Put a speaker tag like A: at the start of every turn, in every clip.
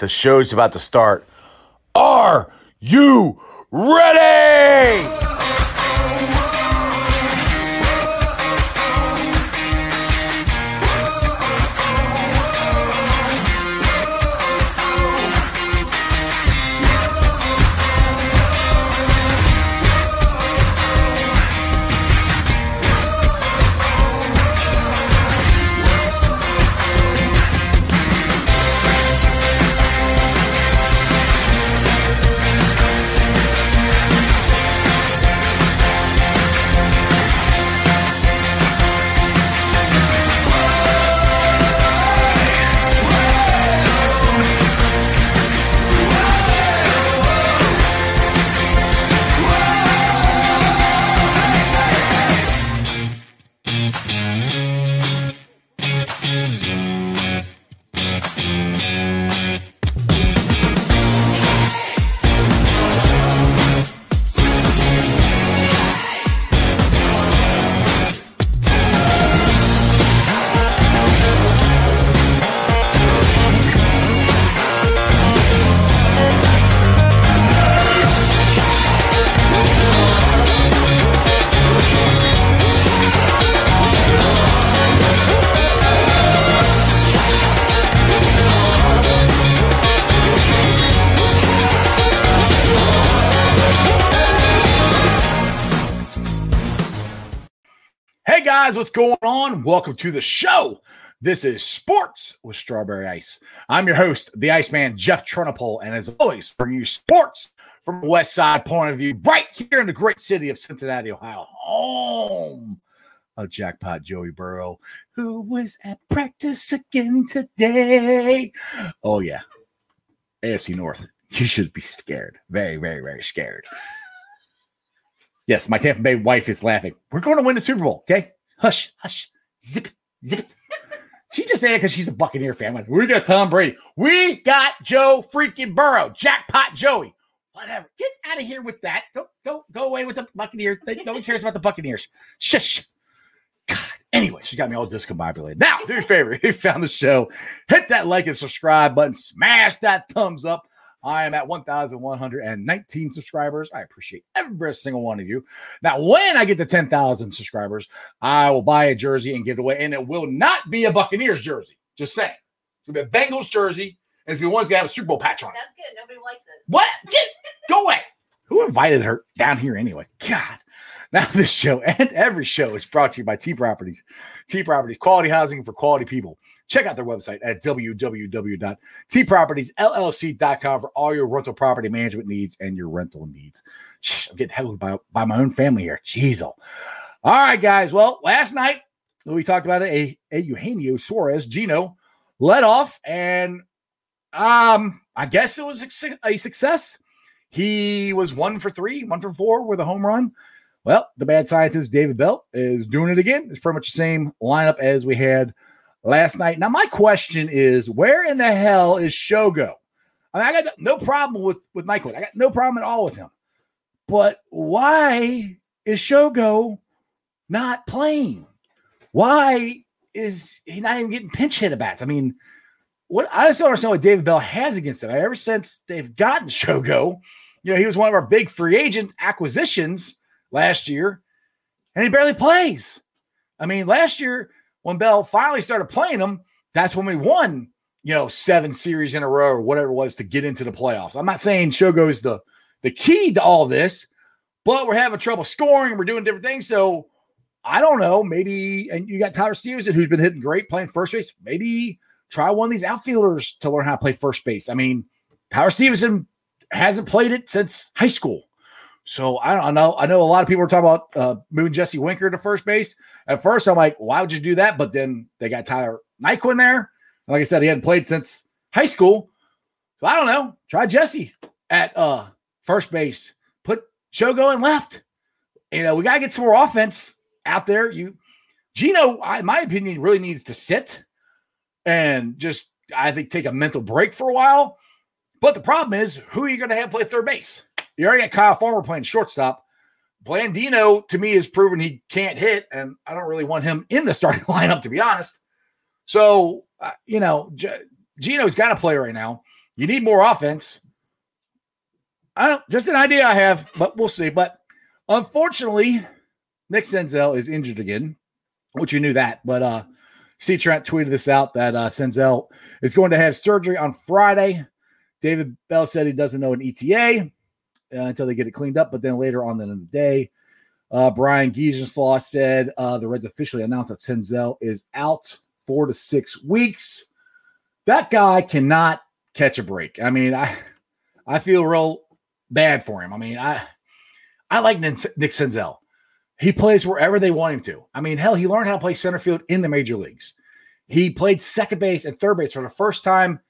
A: The show's about to start. Are you ready? On? Welcome to the show. This is Sports with Strawberry Ice. I'm your host, the Iceman, Jeff Trunapole, and as always, bring you sports from a West Side point of view, right here in the great city of Cincinnati, Ohio, home of Jackpot Joey Burrow, who was at practice again today. Oh yeah, AFC North. You should be scared, very, very, very scared. Yes, my Tampa Bay wife is laughing. We're going to win the Super Bowl, okay? Hush, hush, zip zip. She just said it because she's a Buccaneer fan. Like, we got Tom Brady. We got Joe freaking Burrow, jackpot Joey. Whatever. Get out of here with that. Go, go, go away with the Buccaneers. No one cares about the Buccaneers. Shush. God. Anyway, she got me all discombobulated. Now, do your favor. If you found the show, hit that like and subscribe button. Smash that thumbs up. I am at 1,119 subscribers. I appreciate every single one of you. Now, when I get to 10,000 subscribers, I will buy a jersey and give it away. And it will not be a Buccaneers jersey. Just saying. It's going to be a Bengals jersey. And it's going to be one that's going to have a Super Bowl patch on it.
B: That's good. Nobody likes it.
A: What? Get, go away. Who invited her down here anyway? God. Now, this show and every show is brought to you by T Properties. T Properties, quality housing for quality people. Check out their website at www.tpropertiesllc.com for all your rental property management needs and your rental needs. I'm getting held by, by my own family here. Jeez. All right, guys. Well, last night we talked about. A, a Eugenio Suarez, Gino, led off, and um, I guess it was a success. He was one for three, one for four with a home run. Well, the bad scientist David Bell is doing it again. It's pretty much the same lineup as we had last night. Now, my question is, where in the hell is Shogo? I, mean, I got no problem with with Naquin. I got no problem at all with him. But why is Shogo not playing? Why is he not even getting pinch hit at bats? I mean, what I just don't understand what David Bell has against him. Ever since they've gotten Shogo, you know, he was one of our big free agent acquisitions last year, and he barely plays. I mean, last year when Bell finally started playing him, that's when we won, you know, seven series in a row or whatever it was to get into the playoffs. I'm not saying Shogo is the the key to all this, but we're having trouble scoring and we're doing different things. So I don't know. Maybe, and you got Tyler Stephenson who's been hitting great playing first base. Maybe try one of these outfielders to learn how to play first base. I mean, Tyler Stephenson hasn't played it since high school. So I don't know. I know a lot of people are talking about uh, moving Jesse Winker to first base. At first, I'm like, why would you do that? But then they got Tyler Naquin there. Like I said, he hadn't played since high school. So I don't know. Try Jesse at uh, first base. Put Shogo in left. You know, we got to get some more offense out there. You, Gino, I, in my opinion, really needs to sit and just, I think, take a mental break for a while. But the problem is, who are you going to have play third base? You already got Kyle Farmer playing shortstop. Blandino, to me, has proven he can't hit, and I don't really want him in the starting lineup, to be honest. So, uh, you know, G- Gino's got to play right now. You need more offense. I don't just an idea I have, but we'll see. But unfortunately, Nick Senzel is injured again, which you knew that. But uh C Trent tweeted this out that uh Senzel is going to have surgery on Friday. David Bell said he doesn't know an ETA uh, until they get it cleaned up, but then later on in the day, uh, Brian Giesenslaw said uh, the Reds officially announced that Senzel is out four to six weeks. That guy cannot catch a break. I mean, I I feel real bad for him. I mean, I I like Nick Senzel. He plays wherever they want him to. I mean, hell, he learned how to play center field in the major leagues. He played second base and third base for the first time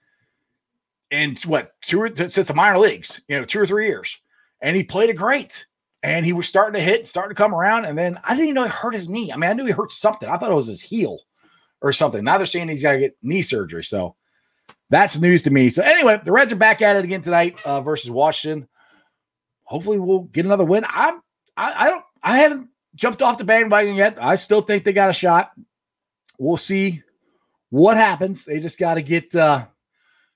A: in what two or, since the minor leagues, you know, two or three years, and he played it great and he was starting to hit, starting to come around. And then I didn't even know he hurt his knee. I mean, I knew he hurt something. I thought it was his heel or something. Now they're saying he's got to get knee surgery. So that's news to me. So anyway, the Reds are back at it again tonight uh, versus Washington. Hopefully, we'll get another win. I'm I, I don't I haven't jumped off the bandwagon yet. I still think they got a shot. We'll see what happens. They just got to get uh,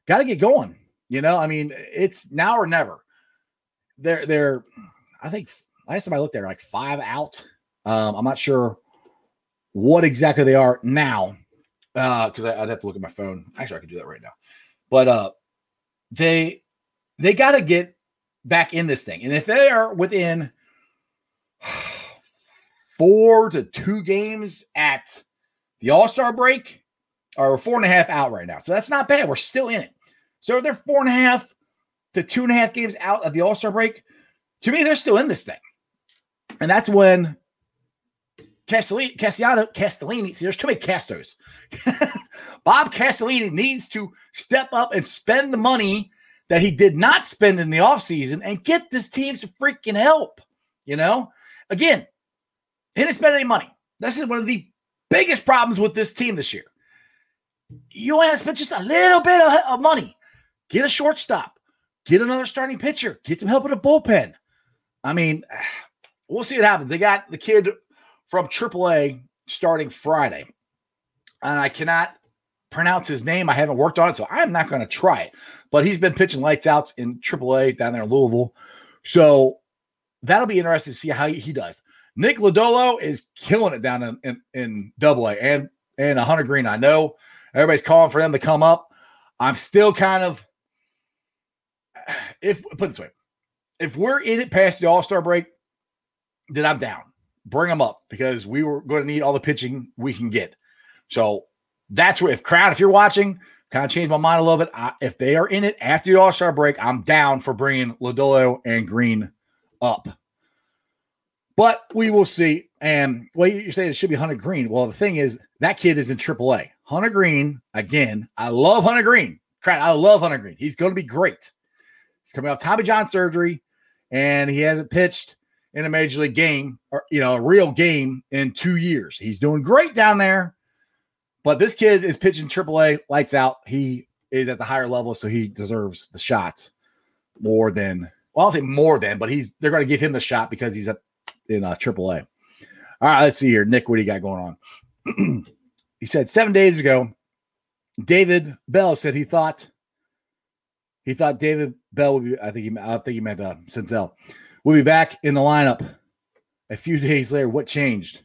A: got to get going. You know, I mean, it's now or never. They're they're I think last time I looked, they're like five out. Um, I'm not sure what exactly they are now Uh, because uh, I'd have to look at my phone. Actually, I can do that right now. But uh, they they got to get back in this thing, and if they are within four to two games at the All Star break, or four and a half out right now, so that's not bad. We're still in it. So if they're four and a half to two and a half games out of the All Star break, to me, they're still in this thing. And that's when Castellini, Castellini, see, there's too many Castos. Bob Castellini needs to step up and spend the money that he did not spend in the offseason and get this team some freaking help. You know, again, he didn't spend any money. This is one of the biggest problems with this team this year. You only to spend just a little bit of, of money. Get a shortstop, get another starting pitcher, get some help with a bullpen. I mean, we'll see what happens. They got the kid from AAA starting Friday, and I cannot pronounce his name. I haven't worked on it, so I'm not going to try it. But he's been pitching lights out in AAA down there in Louisville, so that'll be interesting to see how he does. Nick Lodolo is killing it down in, in, in Double A and and Hunter Greene. I know everybody's calling for them to come up. I'm still kind of if put this way, if we're in it past the All Star break, then I'm down. Bring them up because we were going to need all the pitching we can get. So that's where, if crowd, if you're watching, kind of changed my mind a little bit. I, if they are in it after the All Star break, I'm down for bringing Lodolo and Greene up. But we will see. And well, you're saying it should be Hunter Greene. Well, the thing is, that kid is in AAA. Hunter Greene, again, I love Hunter Greene. Crap, I love Hunter Greene. He's going to be great. He's coming off Tommy John surgery and he hasn't pitched in a major league game or you know a real game in two years. He's doing great down there, but this kid is pitching AAA lights out. He is at the higher level, so he deserves the shots more than well, I'll say more than, but he's they're going to give him the shot because he's at in uh, AAA. All right, let's see here, Nick. What do you got going on? he said seven days ago, David Bell said he thought he thought David Bell would be. I think he. I think he meant uh, Senzel. We'll be back in the lineup a few days later. What changed?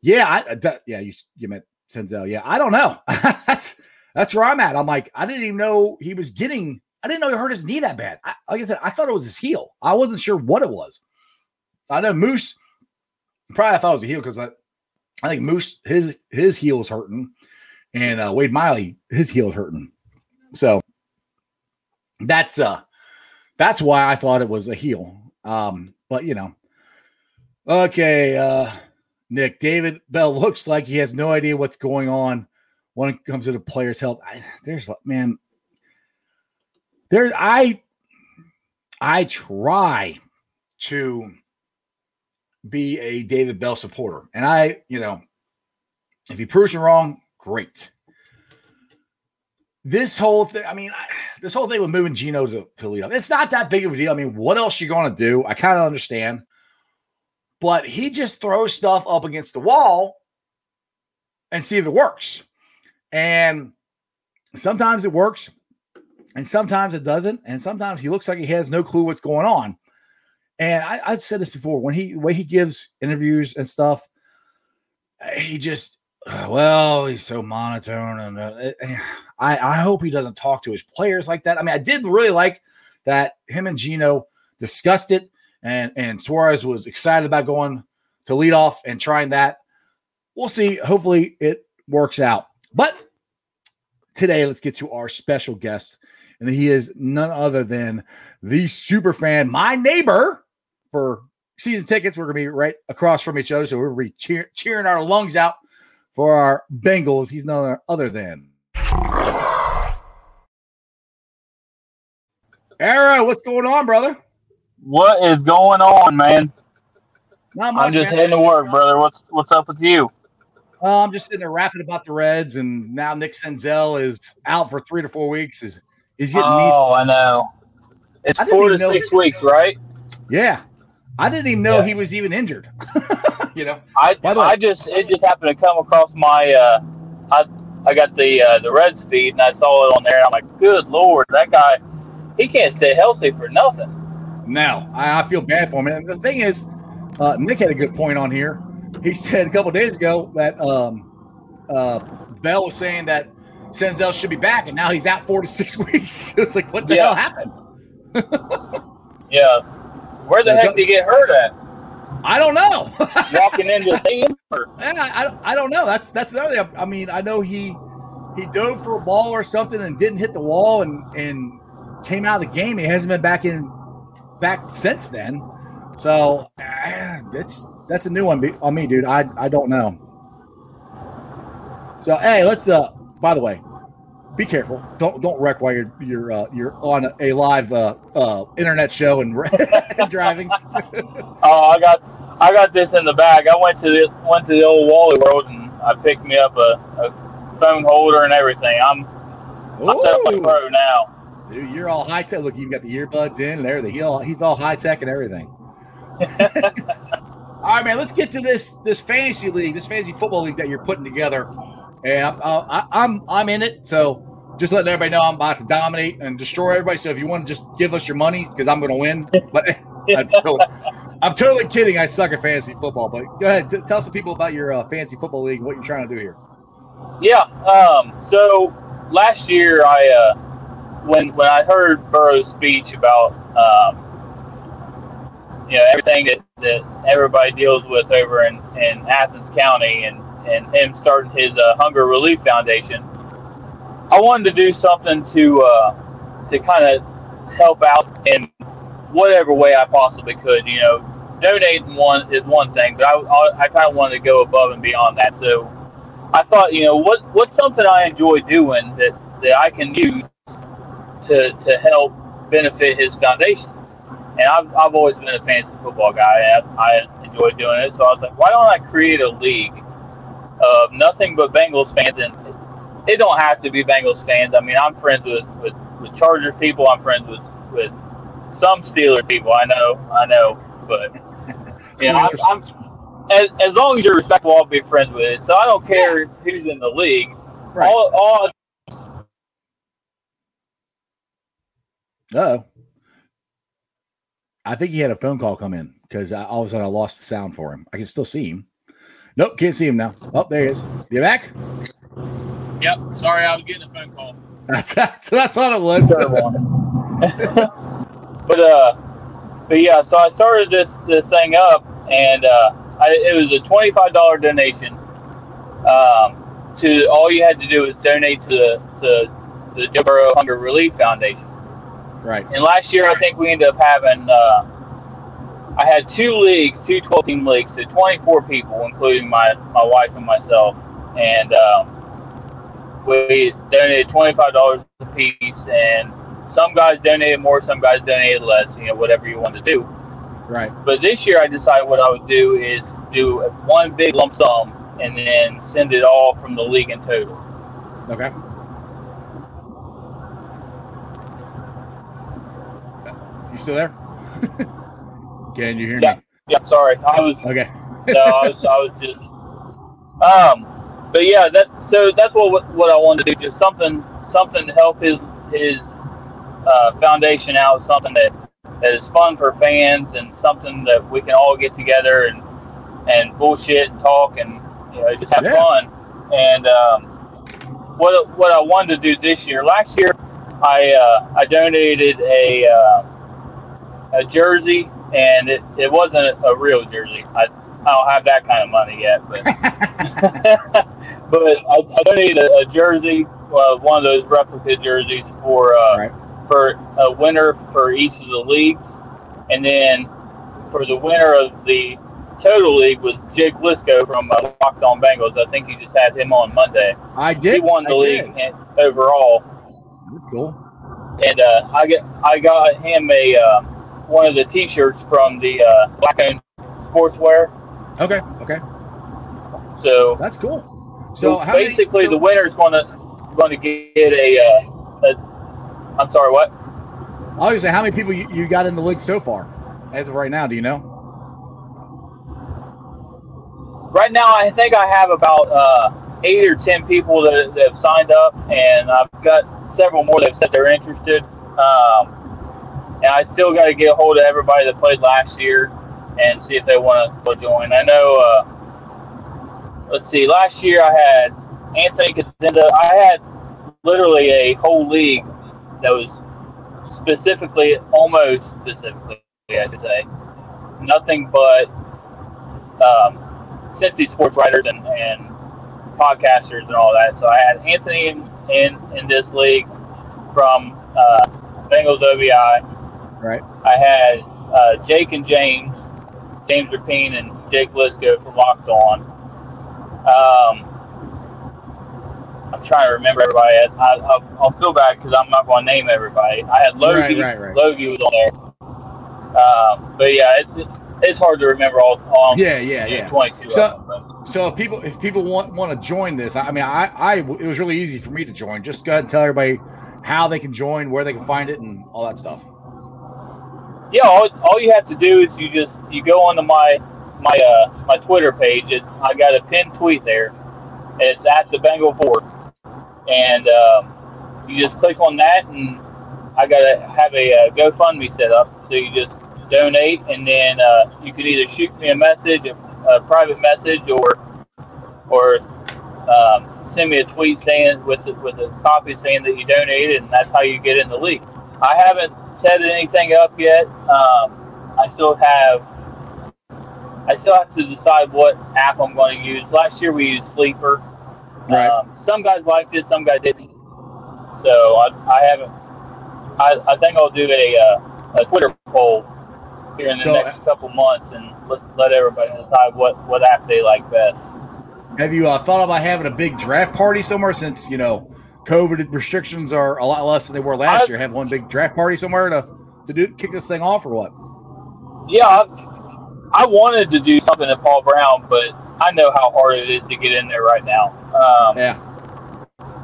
A: Yeah, I, uh, yeah. You you meant Senzel. Yeah, I don't know. that's that's where I'm at. I'm like, I didn't even know he was getting. I didn't know he hurt his knee that bad. I, like I said, I thought it was his heel. I wasn't sure what it was. I know Moose. Probably I thought it was a heel because I, I think Moose his his heel is hurting, and uh, Wade Miley his heel is hurting. So that's uh that's why I thought it was a heel. Um, but you know, okay, uh Nick David Bell looks like he has no idea what's going on when it comes to the player's health. I, there's man, there I I try to be a David Bell supporter, and I, you know, if he proves me wrong, great this whole thing, I mean, I, this whole thing with moving Gino to, to lead off, it's not that big of a deal. I mean, what else you going to do? I kind of understand. But he just throws stuff up against the wall and see if it works. And sometimes it works and sometimes it doesn't, and sometimes he looks like he has no clue what's going on. And I, I've said this before when he way he gives interviews and stuff, he just uh, well, he's so monotone, and uh, eh, I I hope he doesn't talk to his players like that. I mean, I did really like that him and Gino discussed it, and and Suarez was excited about going to lead off and trying that. We'll see. Hopefully, it works out. But today, let's get to our special guest, and he is none other than the super fan, my neighbor for season tickets. We're to be right across from each other, so we're be cheer- cheering our lungs out for our Bengals. He's none other than Arrow. What's going on, brother?
B: What is going on, man?
A: Not much.
B: I'm just
A: man.
B: heading to work, brother. What's what's up with you?
A: Well, I'm just sitting there rapping about the Reds, and now Nick Senzel is out for three to four weeks. Is he's getting?
B: Oh, I know. It's
A: I
B: four to six weeks, right?
A: Yeah, I didn't even know
B: Yeah.
A: he was even injured. you know,
B: I
A: By the way-
B: I just it just happened to come across my uh I I got the uh, the Reds feed and I saw it on there and I'm like, good lord, that guy he can't stay healthy for nothing.
A: Now I, I feel bad for him. And the thing is, uh, Nick had a good point on here. He said a couple days ago that um, uh, Bell was saying that Senzel should be back, and now he's out four to six weeks. it's like, what the
B: Yeah.
A: hell happened?
B: Yeah. Where the
A: Yeah,
B: heck
A: go-
B: did he get hurt at?
A: I don't know.
B: Walking into the?
A: Yeah, I, I, don't know. That's that's another thing. I mean, I know he he dove for a ball or something and didn't hit the wall and and came out of the game. He hasn't been back in back since then. So ah, that's that's a new one on me, dude. I I don't know. So hey, let's uh. By the way, be careful. Don't don't wreck while you're you're uh, you're on a, live uh, uh, internet show and driving.
B: oh, I got I got this in the bag. I went to the went to the old Wally World and I picked me up a, a phone holder and everything. I'm I'm set up like pro now.
A: Dude, you're all high tech. Look, you've got the earbuds in and everything. He all, he's all high tech and everything. all right, man. Let's get to this this fantasy league, this fantasy football league that you're putting together, and I'm I, I'm I'm in it. So just letting everybody know I'm about to dominate and destroy everybody. So if you want to just give us your money because I'm going to win, but I'm totally, I'm totally kidding. I suck at fantasy football. But go ahead, t- tell some people about your uh, fantasy football league, what you're trying to do here.
B: Yeah. Um, so last year, I uh, when when I heard Burrow's speech about um, you know everything that, that everybody deals with over in, in Athens County and and him starting his uh, Hunger Relief Foundation, I wanted to do something to uh, to kind of help out in whatever way I possibly could. You know, donating one is one thing, but I I, I kind of wanted to go above and beyond that. So. I thought, you know, what what's something I enjoy doing that, that I can use to to help benefit his foundation. And I've, I've always been a fantasy football guy. I, I enjoy doing it. So I was like, why don't I create a league of nothing but Bengals fans? And it don't have to be Bengals fans. I mean, I'm friends with, with, with Charger people. I'm friends with, with some Steeler people. I know, I know, but you know, I'm, I'm as, as long as you're respectful, I'll be friends with it. So I don't care who's in the league.
A: Right.
B: All, all
A: Oh, I think he had a phone call come in because all of a sudden I lost the sound for him. I can still see him. Nope, can't see him now. Oh, there he is. You back?
C: Yep. Sorry, I was getting a phone call.
A: That's, that's what I thought it was.
B: but uh, but yeah, so I started this this thing up, and uh, I, it was a twenty five dollar donation. Um, to all you had to do was donate to the to the Joe Burrow Hunger Relief Foundation.
A: Right.
B: And last year, I think we ended up having. Uh, I had two leagues, two 12 team leagues, so 24 people, including my, my wife and myself. And um, we donated $25 a piece. And some guys donated more, some guys donated less, you know, whatever you want to do.
A: Right.
B: But this year, I decided what I would do is do one big lump sum and then send it all from the league in total.
A: Okay. You still there? Can you hear
B: Yeah. Yeah, sorry. I was?
A: Okay.
B: no, I was, I was just, um, but yeah, that so that's what what I wanted to do, just something something to help his his uh, foundation out, something that, that is fun for fans and something that we can all get together and and bullshit and talk and you know just have
A: Yeah.
B: fun. And um, what what I wanted to do this year, last year, I uh, I donated a uh, a jersey, and it, it wasn't a real jersey. I I don't have that kind of money yet, but but I, I donated a, a jersey, uh, one of those replica jerseys for uh,
A: Right.
B: for a winner for each of the leagues, and then for the winner of the total league was Jake Liscow from uh, Locked On Bengals. I think you just had him on Monday.
A: I did.
B: he won the
A: I
B: league and- overall,
A: That's cool.
B: and uh, I get I got him a uh, one of the T-shirts from the uh, Black Owned Sportswear.
A: Okay. Okay.
B: So
A: That's cool.
B: So
A: So how many-
B: basically,
A: so-
B: the winner's going to going to get a, uh, a. I'm sorry, what?
A: I was gonna say, how many people you, you got in the league so far, as of right now? Do you know?
B: Right now, I think I have about uh, eight or ten people that, that have signed up, and I've got several more that have said they're interested. Um, and I still got to get a hold of everybody that played last year and see if they want to join. I know. Uh, let's see. Last year, I had Anthony Kazinda. I had literally a whole league that was specifically, almost specifically, I should say, nothing but um, Cincy sports writers and, and podcasters and all that. So I had Anthony in in, in this league from uh, Bengals OBI.
A: Right.
B: I had uh, Jake and James, James Rapien and Jake Liscow from Locked On. Um, I'm trying to remember everybody. I, I, I'll, I'll feel bad because I'm not going to name everybody. I had Logie.
A: Right, right, right.
B: Logie was on there. Um, but yeah, it, it, it's hard to remember all. all
A: Yeah, yeah, yeah.
B: 22
A: So-
B: them,
A: So if people if people want want to join this, I mean, I I it was really easy for me to join. Just go ahead and tell everybody how they can join, where they can find it, and all that stuff.
B: Yeah, all, all you have to do is you just you go onto my my uh my Twitter page. It, I got a pinned tweet there. It's at the Bengal Fort, and um, you just click on that, and I got to have a uh, GoFundMe set up. So you just donate, and then uh, you can either shoot me a message, a, a private message, or or um, send me a tweet saying with with a copy saying that you donated, and that's how you get in the league. I haven't set anything up yet. Um, I still have I still have to decide what app I'm going to use. Last year we used Sleeper.
A: Right.
B: Um, some guys liked it, some guys didn't. So I, I haven't. I, I think I'll do a uh, a Twitter poll here in the
A: So-
B: next couple months and let, let everybody decide what what app they like best.
A: Have you uh, thought about having a big draft party somewhere? Since you know COVID restrictions are a lot less than they were last
B: I-
A: year. Have one big draft party somewhere to to do kick this thing off, or what?
B: Yeah, I, I wanted to do something at Paul Brown, but I know how hard it is to get in there right now. Um,
A: Yeah.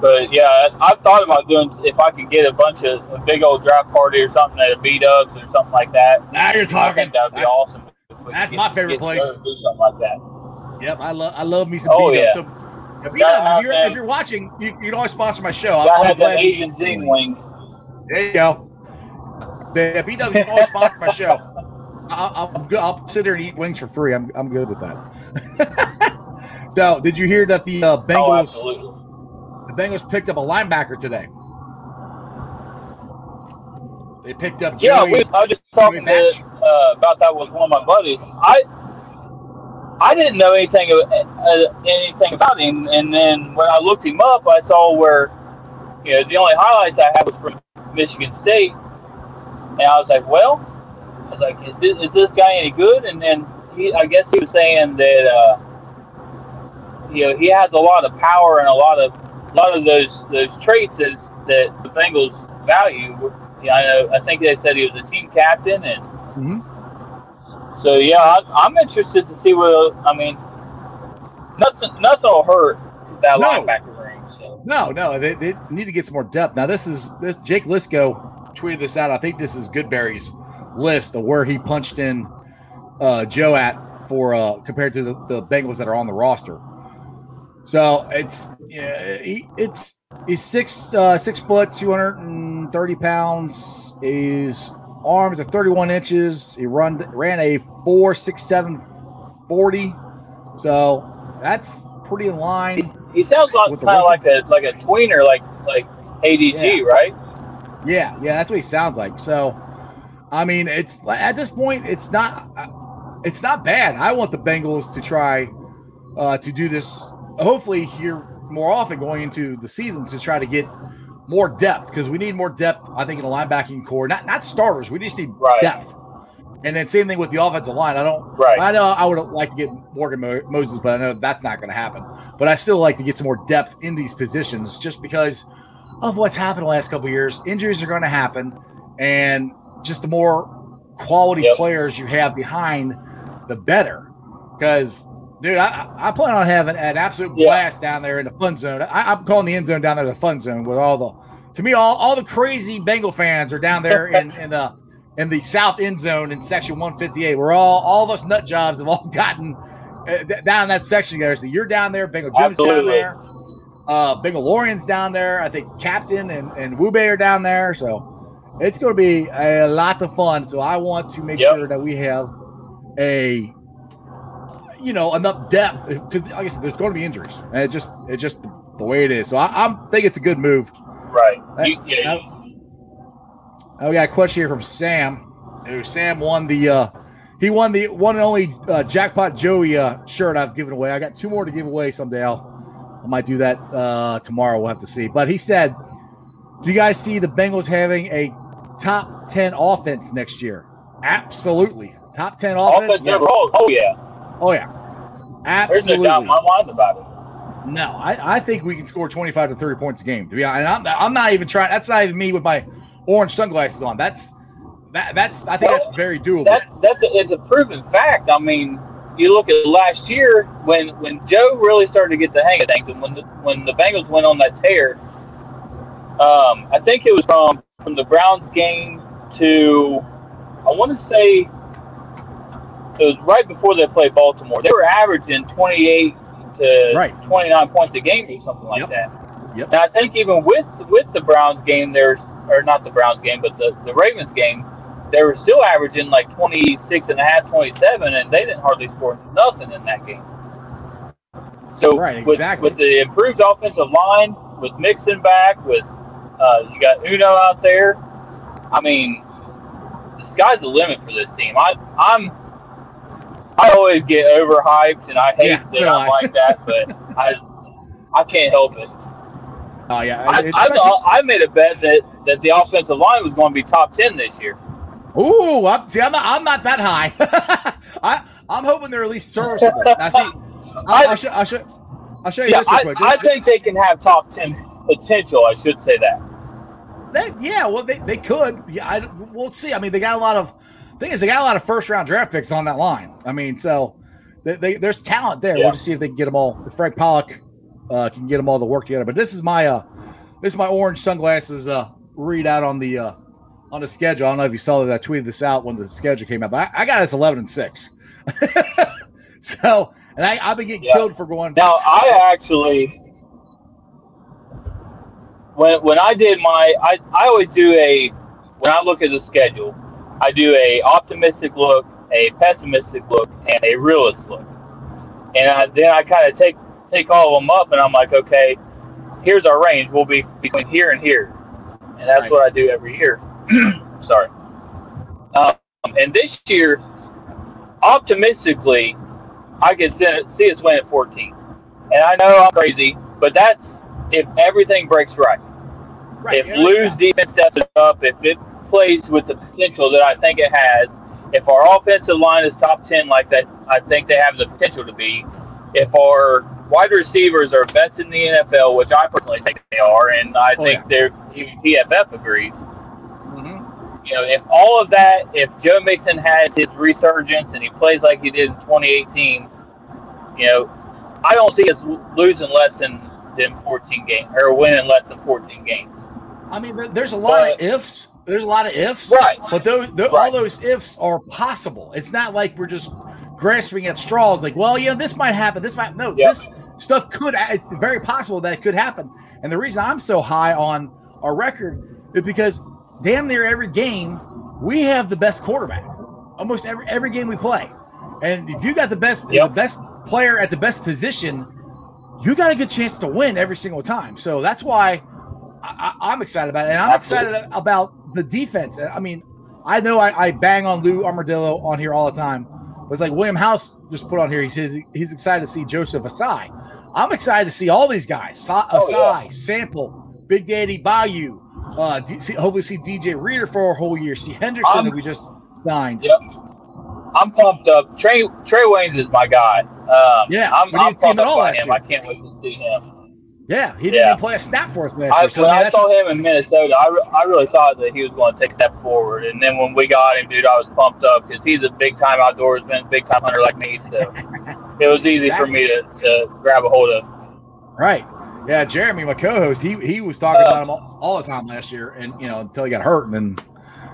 B: But yeah, I've thought about doing if I could get a bunch of a big old draft party or something at a B Dubs or something like that.
A: Now you're talking.
B: that would be
A: That's-
B: awesome.
A: that's
B: get-
A: my favorite
B: get
A: place.
B: Do something like that.
A: Yep, I love I love me some
B: Oh,
A: B-dubs.
B: yeah.
A: So, yeah, B-dubs,
B: Yeah,
A: if, you're, if you're watching, you, you can always sponsor my show.
B: I
A: I'm, I'm
B: had the
A: glad.
B: Asian zing wings.
A: There you go. Yeah, B-dubs, can always sponsor my show. I'll, I'll, I'm good. I'll sit there and eat wings for free. I'm, I'm good with that. so, did you hear that the uh,
B: Oh,
A: Bengals
B: absolutely.
A: the Bengals picked up a linebacker today? They picked up
B: Yeah, we, I was just talking to, uh, about that with one of my buddies. I I didn't know anything uh, anything about him, and then when I looked him up, I saw where you know the only highlights I had was from Michigan State, and I was like, well, I was like, is this, is this guy any good? And then he, I guess he was saying that uh, you know he has a lot of power and a lot of a lot of those those traits that that the Bengals value. Yeah, I know. I think they said he was a team captain, and
A: Mhm.
B: So yeah, I, I'm interested to see what. I mean, nothing nothing will hurt that
A: No.
B: linebacker ring. So.
A: No, no, they, they need to get some more depth. Now, this is this Jake Liscow tweeted this out. I think this is Goodberry's list of where he punched in uh, Joe at for uh, compared to the, the Bengals that are on the roster. So it's yeah, he, it's he's six uh, six foot, two hundred and 230 pounds. His arms are 31 inches. He run ran a 467 40. So that's pretty in line.
B: He, he sounds kind of like a like a tweener, like like ADG,
A: Yeah.
B: right?
A: Yeah, yeah, that's what he sounds like. So, I mean, it's at this point, it's not, it's not bad. I want the Bengals to try uh, to do this. Hopefully, here more often going into the season to try to get more depth because we need more depth. I think in the linebacking core, not not starters. We just need
B: Right.
A: depth. And then same thing with the offensive line. I don't.
B: Right.
A: I know I would like to get Morgan Mo- Moses, but I know that's not going to happen. But I still like to get some more depth in these positions, just because of what's happened the last couple of years. Injuries are going to happen, and just the more quality
B: Yep.
A: players you have behind, the better. Because, dude, I, I plan on having an absolute
B: Yeah.
A: blast down there in the fun zone. I, I'm calling the end zone down there the fun zone with all the. To me, all, all the crazy Bengal fans are down there in, in the in the south end zone in section 158. We're all all of us nut jobs have all gotten uh, down that section there. So you're down there, Bengal Jim's down there, uh, Bengal Lorian's down there. I think Captain and and Wube are down there. So it's going to be a lot of fun. So I want to make
B: Yep.
A: sure that we have a you know enough depth because like I said, there's going to be injuries. And it just it's just the way it is. So I, I'm think it's a good move.
B: Right.
A: Uh,
B: You- yeah,
A: uh, Oh, we got a question here from Sam. Who Sam won the uh he won the one and only uh, jackpot Joey uh, shirt I've given away. I got two more to give away someday. I'll I might do that uh tomorrow. We'll have to see. But he said, "Do you guys see the Bengals having a top ten offense next year?" Absolutely, top ten offense.
B: offensive
A: yes.
B: Oh yeah.
A: Oh yeah,
B: There's no
A: absolutely.
B: doubt my mind about it.
A: No, I, I think we can score 25 to 30 points a game. To be honest, and I'm, I'm not even trying. That's not even me with my orange sunglasses on. That's that, that's I think
B: Well,
A: that's very doable.
B: That that's a, it's a proven fact. I mean, you look at last year when when Joe really started to get the hang of things, and when the, when the Bengals went on that tear. Um, I think it was from from the Browns game to I want to say it was right before they played Baltimore. They were averaging 28 to
A: Right.
B: 29 points a game or something like
A: Yep.
B: that.
A: Yep.
B: And I think even with with the Browns game, there's or not the Browns game, but the, the Ravens game, they were still averaging like 26 and a half, 27, and they didn't hardly score nothing in that game. So
A: Right,
B: with,
A: exactly.
B: with the improved offensive line, with Mixon back, with uh, you got Uno out there. I mean, the sky's the limit for this team. I, I'm I always get overhyped, and I hate
A: Yeah,
B: that
A: so
B: I'm
A: I.
B: like that, but I I can't help it.
A: Oh yeah,
B: I, I,
A: especially-
B: I made a bet that, that the offensive line was going to be top ten this year.
A: Ooh, I'm, see, I'm not, I'm not that high. I, I'm hoping they're at least serviceable. Now, see, I'll, I'll, show, I'll, show, I'll show you
B: Yeah,
A: this real
B: I,
A: quick.
B: I think they can have top ten potential. I should say that.
A: They, yeah, well, they, they could. Yeah, I, we'll see. I mean, they got a lot of thing is they got a lot of first round draft picks on that line. I mean, so they, they, there's talent there.
B: Yeah.
A: We'll just see if they can get them all. If Frank Pollack uh, can get them all to work together. But this is my uh, this is my orange sunglasses uh, read out on the uh, on the schedule. I don't know if you saw that I tweeted this out when the schedule came out, but I, I got us eleven and six. so, and I, I've been getting
B: Yeah.
A: killed for going.
B: Now I actually, when when I did my, I, I always do a when I look at the schedule, I do a optimistic look, a pessimistic look, and a realist look, and I, then I kind of take take all of them up, and I'm like, okay, here's our range. We'll be between here and here, and that's
A: Right.
B: what I do every year. Sorry. Um, and this year, optimistically, I can see us win at 14. And I know I'm crazy, but that's if everything breaks right.
A: right,
B: if Lou's
A: yeah.
B: defense steps up, if it plays with the potential that I think it has, if our offensive line is top 10 like that, I think they have the potential to be. If our wide receivers are best in the NFL, which I personally think they are, and I
A: Oh,
B: think they're even PFF agrees.
A: Mhm.
B: You know, if all of that, if Joe Mixon has his resurgence and he plays like he did in 2018, you know, I don't see us losing less than, than 14 games or winning less than 14 games.
A: I mean, there's a lot
B: But-
A: of ifs. There's a lot of ifs.
B: Right.
A: But those, tho- all
B: Right.
A: those ifs are possible. It's not like we're just grasping at straws. Like, well, you know, this might happen. This might no.
B: Yep.
A: This stuff could. It's very possible that it could happen. And the reason I'm so high on our record is because damn near every game we have the best quarterback. Almost every every game we play, and if you got the best
B: Yep.
A: the best player at the best position, you got a good chance to win every single time. So that's why I, I'm excited about it, and I'm
B: Absolutely.
A: excited about the defense. I mean, I know I, I bang on Lou Armadillo on here all the time. But it's like William House just put on here. He says he's excited to see Joseph Ossai. I'm excited to see all these guys. Sa-
B: Oh,
A: Ossai,
B: yeah.
A: Sample, Big Daddy Bayou. Uh, D- see, hopefully see DJ Reader for a whole year. See Hendrickson
B: Um,
A: that we just signed.
B: Yep. I'm pumped up. Trey Trae Waynes is my guy. Um,
A: Yeah,
B: I'm, I'm pumped up
A: all
B: by him.
A: year.
B: I can't wait to see him.
A: Yeah, he didn't
B: Yeah.
A: even play a snap for us last
B: I,
A: year. So
B: when
A: I mean,
B: I saw him in Minnesota, I, re- I really thought that he was going to take a step forward. And then when we got him, dude, I was pumped up because he's a big time outdoorsman, big time hunter like me. So it was easy for me to, to grab a hold of.
A: Right. Yeah, Jeremy, my co-host, he he was talking
B: Uh,
A: about him all, all the time last year, and you know until he got hurt, and then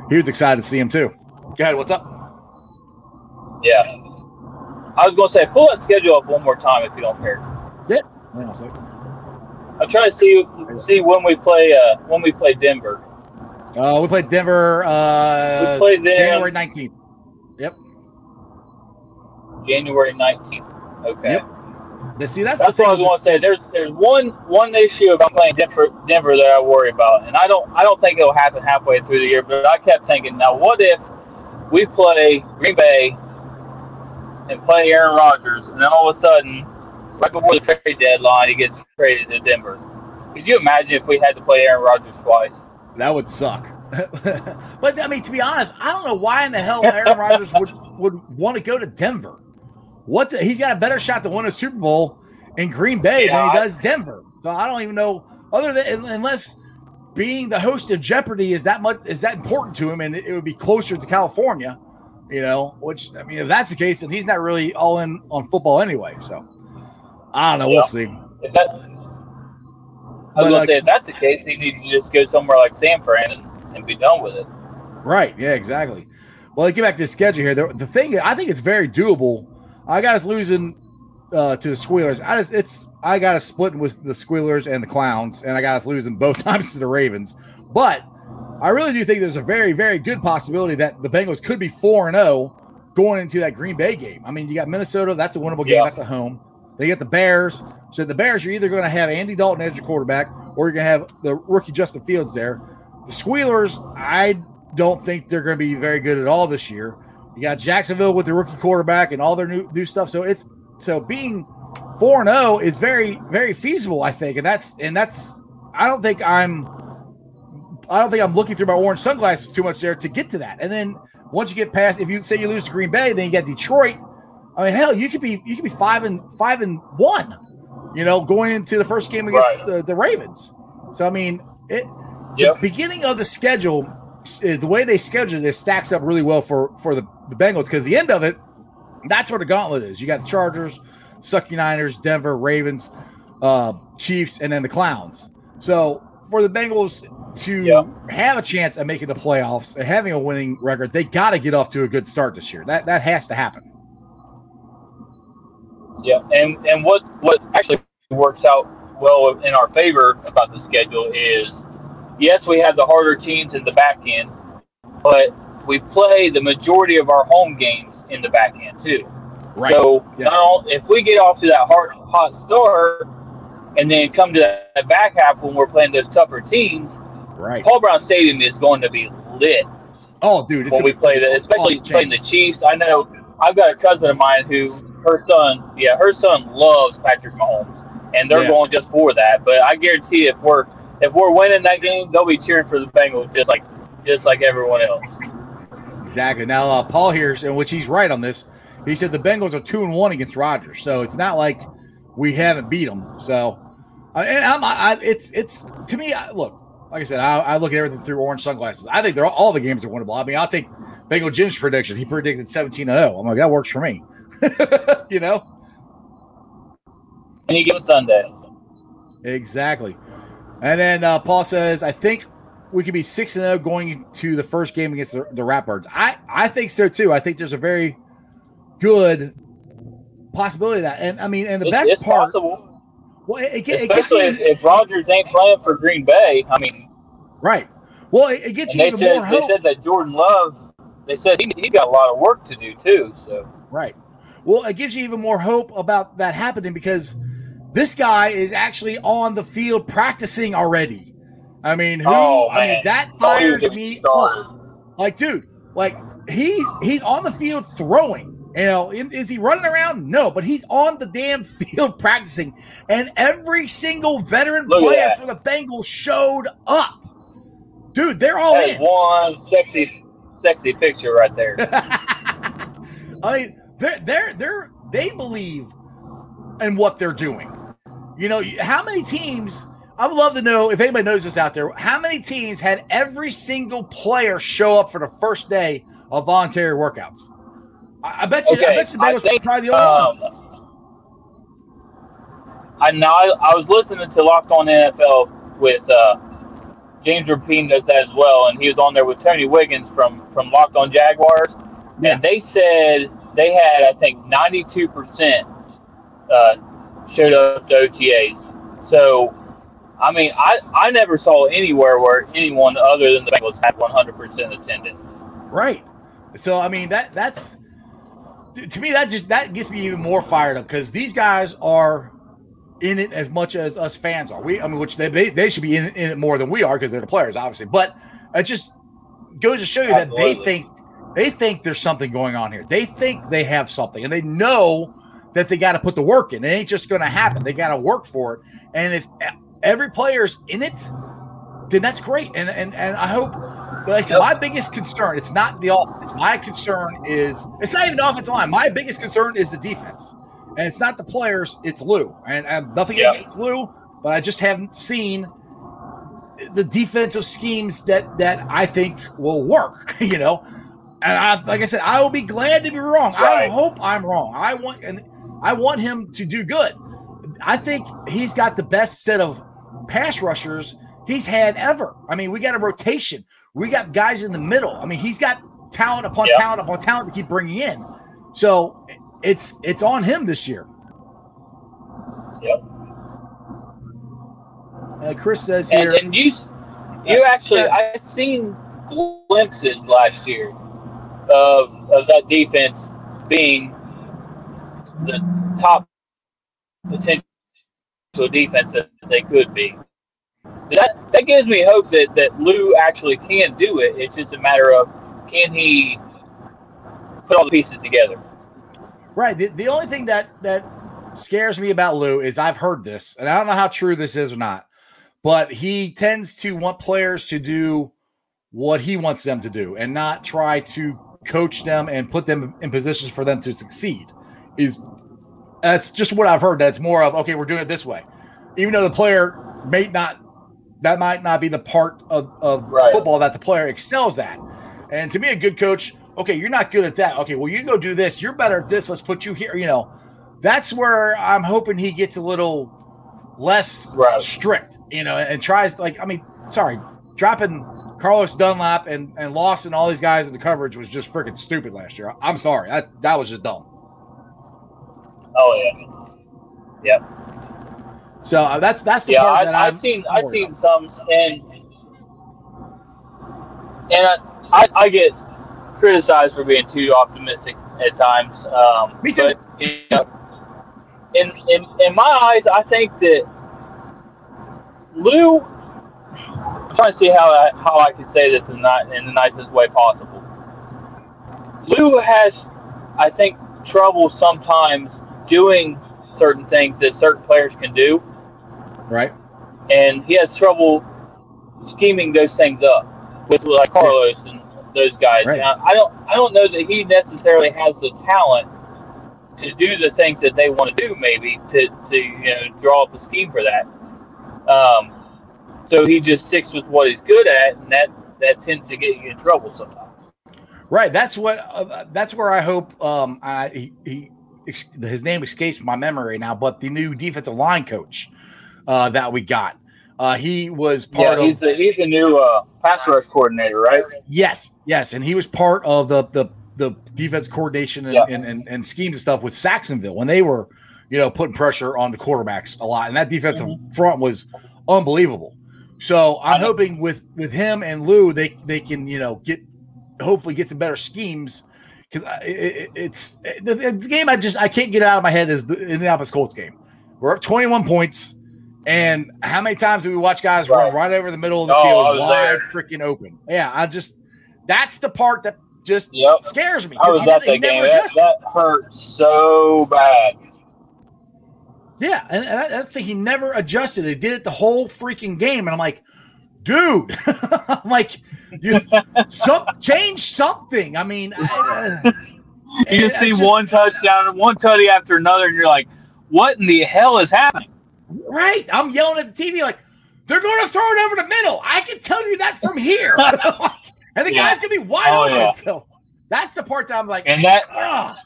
A: he was excited to see him too. Go ahead. What's up?
B: Yeah. I was going to say, pull that schedule up one more time if you don't care.
A: Hang on a second.
B: I'm trying to see see when we play uh, when we play Denver.
A: Uh, we played Denver uh,
B: We played them
A: January nineteenth. Yep.
B: January 19th. Okay.
A: Yep. But see, that's,
B: That's
A: the thing.
B: what I was going to say. There's there's one one issue about playing Denver Denver that I worry about, and I don't I don't think it'll happen halfway through the year. But I kept thinking, now what if we play Green Bay and play Aaron Rodgers, and then all of a sudden, right before the trade deadline, he gets traded to Denver? Could you imagine if we had to play Aaron Rodgers twice?
A: That would suck. but I mean, to be honest, I don't know why in the hell Aaron Rodgers would would want to go to Denver. What the, he's got a better shot to win a Super Bowl in Green Bay
B: Yeah,
A: than he does Denver. So I don't even know other than unless being the host of Jeopardy is that much is that important to him, and it, it would be closer to California. You know, which I mean, if that's the case, then he's not really all in on football anyway. So I don't know.
B: Yeah.
A: We'll see.
B: If that, I was
A: But,
B: to
A: like-
B: say, if that's the case, he needs to just go somewhere like San Fran and, and be done with it.
A: Right. Yeah, exactly. Well, get back to the schedule here. The, the thing, I think it's very doable. I got us losing uh, to the Squealers. I just, it's, I got us splitting with the Squealers and the Clowns, and I got us losing both times to the Ravens. But I really do think there's a very, very good possibility that the Bengals could be 4 and 0 going into that Green Bay game. I mean, you got Minnesota, that's a winnable game,
B: Yeah.
A: that's a home. They get the Bears. So the Bears, you're either going to have Andy Dalton as your quarterback, or you're going to have the rookie Justin Fields there. The Squealers, I don't think they're going to be very good at all this year. You got Jacksonville with the rookie quarterback and all their new new stuff. So it's so being four and zero is very very feasible, I think, and that's and that's I don't think I'm I don't think I'm looking through my orange sunglasses too much there to get to that. And then once you get past, if you say you lose to Green Bay, then you got Detroit. I mean, hell, you could be you could be five and five and one, you know, going into the first game against
B: Right.
A: the, the Ravens. So I mean, it
B: Yep.
A: the beginning of the schedule, the way they scheduled it stacks up really well for for the, the Bengals because the end of it, that's where the gauntlet is. You got the Chargers, Sucky Niners, Denver, Ravens, uh, Chiefs, and then the Clowns. So for the Bengals to
B: Yep.
A: have a chance at making the playoffs and having a winning record, they got to get off to a good start this year. That that has to happen.
B: Yeah, and and what what actually works out well in our favor about the schedule is, yes, we have the harder teams in the back end, but we play the majority of our home games in the back end too.
A: Right.
B: So
A: Yes.
B: if we get off to that hard hot start, and then come to that back half when we're playing those tougher teams,
A: right.
B: Paul Brown Stadium is going to be lit
A: Oh, dude, it's
B: when we play that, especially playing the Chiefs. I know I've got a cousin of mine who her son, yeah, her son loves Patrick Mahomes, and they're
A: Yeah.
B: going just for that. But I guarantee if we're if we're winning that game, they'll be cheering for the Bengals just like just like everyone else.
A: Exactly. Now, uh, Paul here, in which he's right on this, he said the Bengals are two and one against Rodgers, so it's not like we haven't beat them. So, uh, and I'm, I, I, it's, it's to me. I, look, like I said, I, I look at everything through orange sunglasses. I think they're all, all the games are winnable. I mean, I'll take Bengal Jim's prediction. He predicted seventeen to zero. I'm like, that works for me. you know,
B: Any given Sunday,
A: exactly. And then uh, Paul says, I think we could be six and zero going to the first game against the, the Ratbirds. I I think so too. I think there's a very good possibility of that. And I mean, and the best part,
B: possible,
A: well, it, it, get- it gets
B: especially
A: even,
B: if, if Rodgers ain't playing for Green Bay. I mean,
A: right. Well, it, gets you
B: they
A: even
B: said
A: more
B: they said that Jordan Love. They said he he got a lot of work to do too. So
A: Right. Well, it gives you even more hope about that happening because this guy is actually on the field practicing already. I mean, who?
B: Oh,
A: I mean, that
B: Oh,
A: fires me. up. Like, dude, like he's he's on the field throwing. You know, is he running around? No, but he's on the damn field practicing, and every single veteran
B: Look
A: player for the Bengals showed up. Dude, they're all
B: That's
A: in.
B: one sexy, sexy picture right there.
A: I mean, they're they're they're they believe in what they're doing. You know, how many teams? I would love to know if anybody knows this out there. How many teams had every single player show up for the first day of voluntary workouts? I, I bet you. I bet you the Bengals
B: think,
A: probably the only ones.
B: Um, I know I, I was listening to Locked On NFL with uh, James Rapien does that as well, and he was on there with Tony Wiggins from from Locked On Jaguars,
A: Yeah.
B: and they said they had I think ninety two percent uh, showed up to OTAs. So, I mean, I I never saw anywhere where anyone other than the Bengals had one hundred percent attendance.
A: Right. So I mean that that's to me that just that gets me even more fired up because these guys are in it as much as us fans are. We I mean which they they, they should be in, in it more than we are because they're the players obviously. But it just goes to show you that they think they think there's something going on here. They think they have something and they know that they got to put the work in. It ain't just going to happen. They got to work for it. And if every player's in it, then that's great. And and and I hope. Like I said, my biggest concern, it's not the offense. My concern is it's not even the offensive line. My biggest concern is the defense. And it's not the players, it's Lou. And, and nothing
B: Yep.
A: against Lou, but I just haven't seen the defensive schemes that that I think will work, you know. And I like I said, I will be glad to be wrong. I hope I'm wrong. I want and I want him to do good. I think he's got the best set of pass rushers he's had ever. I mean, we got a rotation. We got guys in the middle. I mean, he's got talent upon
B: Yep.
A: talent upon talent to keep bringing in. So it's it's on him this year.
B: Yep.
A: Uh, Chris says
B: And,
A: here,
B: and you, you actually,
A: Yeah.
B: I seen glimpses last year of of that defense being the top potential defense that they could be. That that gives me hope that that Lou actually can do it. It's just a matter of can he put all the pieces together.
A: Right. The, the only thing that that scares me about Lou is I've heard this, and I don't know how true this is or not, but he tends to want players to do what he wants them to do and not try to coach them and put them in positions for them to succeed. Is that's just what I've heard. That's more of okay, we're doing it this way, even though the player may not. That might not be the part of, of
B: Right.
A: football that the player excels at. And to me, a good coach, okay, you're not good at that. Okay, well, you go do this. You're better at this. Let's put you here. You know, that's where I'm hoping he gets a little less
B: Right.
A: strict, you know, and tries like, I mean, sorry, dropping Carlos Dunlap and, and Lawson, all these guys in the coverage was just freaking stupid last year. I'm sorry. That, that was just dumb.
B: Oh yeah,
A: So uh, that's, that's the
B: yeah.
A: part
B: I,
A: that
B: I've
A: I'm
B: seen I've seen some and and I, I, I get criticized for being too optimistic at times. Um,
A: Me too.
B: But, you know, in, in in my eyes, I think that Lou. I'm trying to see how I, how I can say this in not in the nicest way possible. Lou has, I think, trouble sometimes doing certain things that certain players can do
A: right.
B: and he has trouble scheming those things up with like Carlos and those guys.
A: Right.
B: Now, I don't I don't know that he necessarily has the talent to do the things that they want to do, maybe to to you know draw up a scheme for that. Um, so he just sticks with what he's good at, and that that tends to get you in trouble sometimes.
A: Right. That's what. Uh, that's where I hope. Um, I he, he his name escapes my memory now, but the new defensive line coach uh, that we got, uh, he was part
B: yeah,
A: of.
B: he's the he's the new uh, pass rush coordinator, right?
A: yes, yes, and he was part of the the the defense coordination and,
B: Yeah.
A: and, and and schemes and stuff with Jacksonville when they were, you know, putting pressure on the quarterbacks a lot, and that defensive front was unbelievable. So I'm hoping with with him and Lou, they they can you know get hopefully get some better schemes because it, it, it's the, the game I just I can't get out of my head is the Indianapolis Colts game. We're up 21 points, and how many times do we watch guys run
B: Right.
A: right over the middle of the
B: Oh,
A: field, wide freaking open? Yeah, I just that's the part that just
B: Yep.
A: scares me.
B: I was at that game. That, that hurt so bad.
A: Yeah, and, and that- that's the he never adjusted. They did it the whole freaking game, and I'm like, dude, I'm like, you some change something. I mean, I, uh,
B: You just see
A: just-
B: one touchdown and one tutty after another, and you're like, "What in the hell is happening?"
A: right. I'm yelling at the TV like they're going to throw it over the middle. I can tell you that from here, and the
B: Yeah.
A: guy's gonna be wide
B: Oh,
A: open.
B: yeah.
A: So that's the part that I'm like,
B: And that
A: Ugh.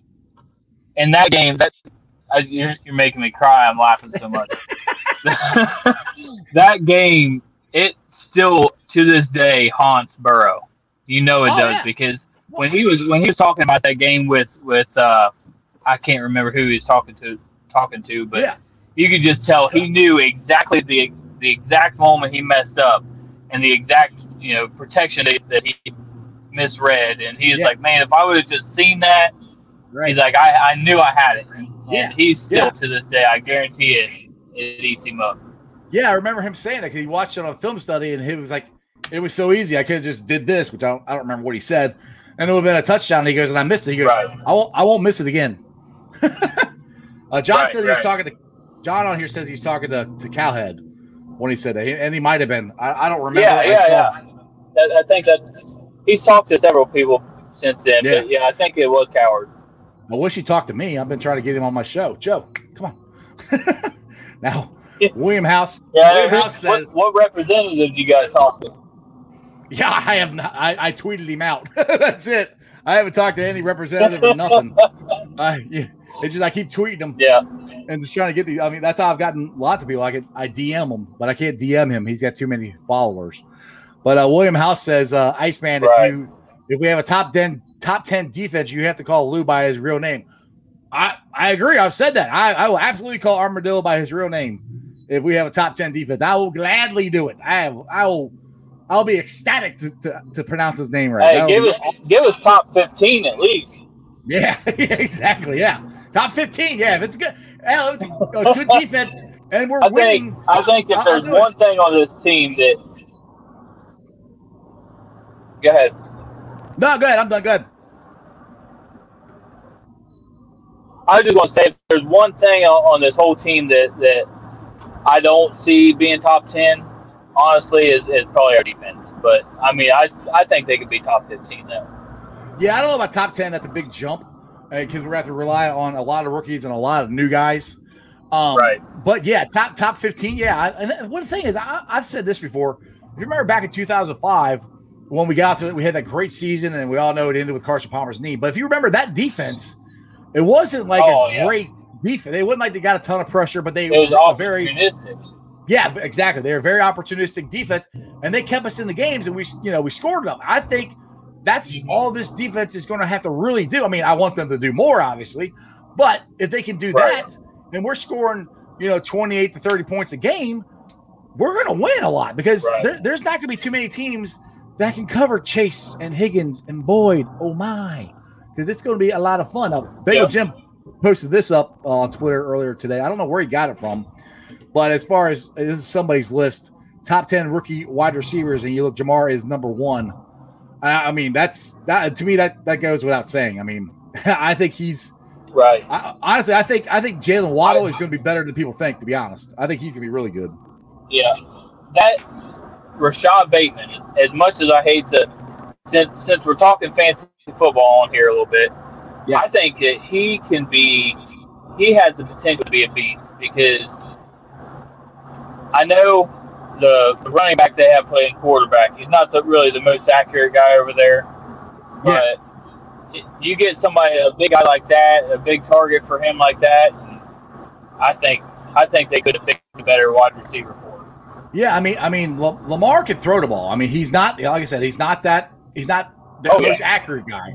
B: in that game, that I, you're, you're making me cry. I'm laughing so much. that game, it still to this day haunts Burrow. You know it
A: Oh,
B: does
A: yeah.
B: because when he was when he was talking about that game with with uh, I can't remember who he was talking to talking to, but
A: yeah,
B: you could just tell he knew exactly the the exact moment he messed up and the exact you know protection that, that he misread, and he was
A: Yeah.
B: like, "Man, if I would have just seen that."
A: right.
B: He's like, I, I knew I had it. And
A: Yeah.
B: he's still
A: Yeah.
B: to this day, I guarantee it, it eats him up.
A: Yeah, I remember him saying that because he watched it on a film study and he was like, it was so easy. I could have just did this, which I don't, I don't remember what he said. And it would have been a touchdown. And he goes, and I missed it. He goes,
B: Right.
A: I won't I won't miss it again. uh, John
B: Right,
A: said he was talking to John on here says he's talking to, to Cowherd when he said that. And he might have been. I, I don't remember.
B: Yeah,
A: I
B: yeah,
A: saw-
B: yeah. I think that he's talked to several people since then.
A: Yeah.
B: But yeah, I think it was Cowherd.
A: I wish he talked to me. I've been trying to get him on my show. Joe, come on. now,
B: Yeah.
A: William House.
B: Yeah,
A: William House
B: what,
A: says,
B: what representatives you guys talked to?
A: Yeah, I have not. I, I tweeted him out. That's it. I haven't talked to any representative or nothing. I, yeah, it's just I keep tweeting them
B: Yeah,
A: and just trying to get the. I mean, that's how I've gotten lots of people. I can I DM him, but I can't DM him. He's got too many followers. But uh, William House says, uh, Iceman,
B: Right.
A: if you if we have a top ten top ten defense, you have to call Lou by his real name. I I agree. I've said that. I, I will absolutely call Armadillo by his real name if we have a top ten defense. I will gladly do it. I have, I will. I'll be ecstatic to, to, to pronounce his name right.
B: hey, give us give us top fifteen at least.
A: yeah, exactly. Yeah, top fifteen. Yeah, if it's good, hell, it's a good defense, and we're
B: I
A: winning.
B: think I think if
A: I'll- I'll
B: there's
A: it.
B: one thing on this team that go ahead.
A: No, go ahead. I'm done. Good.
B: I just want to say, if there's one thing on, this whole team that that I don't see being top ten, honestly, is, is probably our defense. But I mean, I I think they could be top fifteen though.
A: Yeah, I don't know about top ten. That's a big jump because we're going to have to rely on a lot of rookies and a lot of new guys. Um,
B: Right.
A: But yeah, top top fifteen. Yeah, I, and one thing is, I, I've said this before. If you remember back in 2005 when we got to we had that great season, and we all know it ended with Carson Palmer's knee. But if you remember that defense, it wasn't like
B: Oh,
A: a
B: yeah.
A: great defense. They wasn't like they got a ton of pressure, but they were very. Yeah, exactly. They're a very opportunistic defense, and they kept us in the games, and we, you know, we scored them. I think that's all this defense is going to have to really do. I mean, I want them to do more, obviously, but if they can do
B: Right.
A: that, and we're scoring, you know, twenty-eight to thirty points a game, we're going to win a lot because
B: Right.
A: there, there's not going to be too many teams that can cover Chase and Higgins and Boyd. Oh my, because it's going to be a lot of fun. Now, Bagel
B: Yep.
A: Jim posted this up uh, on Twitter earlier today. I don't know where he got it from. But as far as this is somebody's list, top 10 rookie wide receivers, and you look, Ja'Marr is number one. I, I mean, that's that to me, that that goes without saying. I mean, I think he's
B: Right.
A: I, honestly, I think I think Jaylen Waddle is going to be better than people think, to be honest. I think he's going to be really good.
B: Yeah. That Rashod Bateman, as much as I hate to since since we're talking fantasy football on here a little bit,
A: Yeah.
B: I think that he can be he has the potential to be a beast because I know the, the running back they have playing quarterback. He's not the, really the most accurate guy over there, but you get somebody a big guy like that, a big target for him like that. I think I think they could have picked a better wide receiver.
A: Yeah, I mean, I mean, La- Lamar can throw the ball. I mean, he's not like I said, he's not that he's not the
B: Oh, yeah.
A: most accurate guy.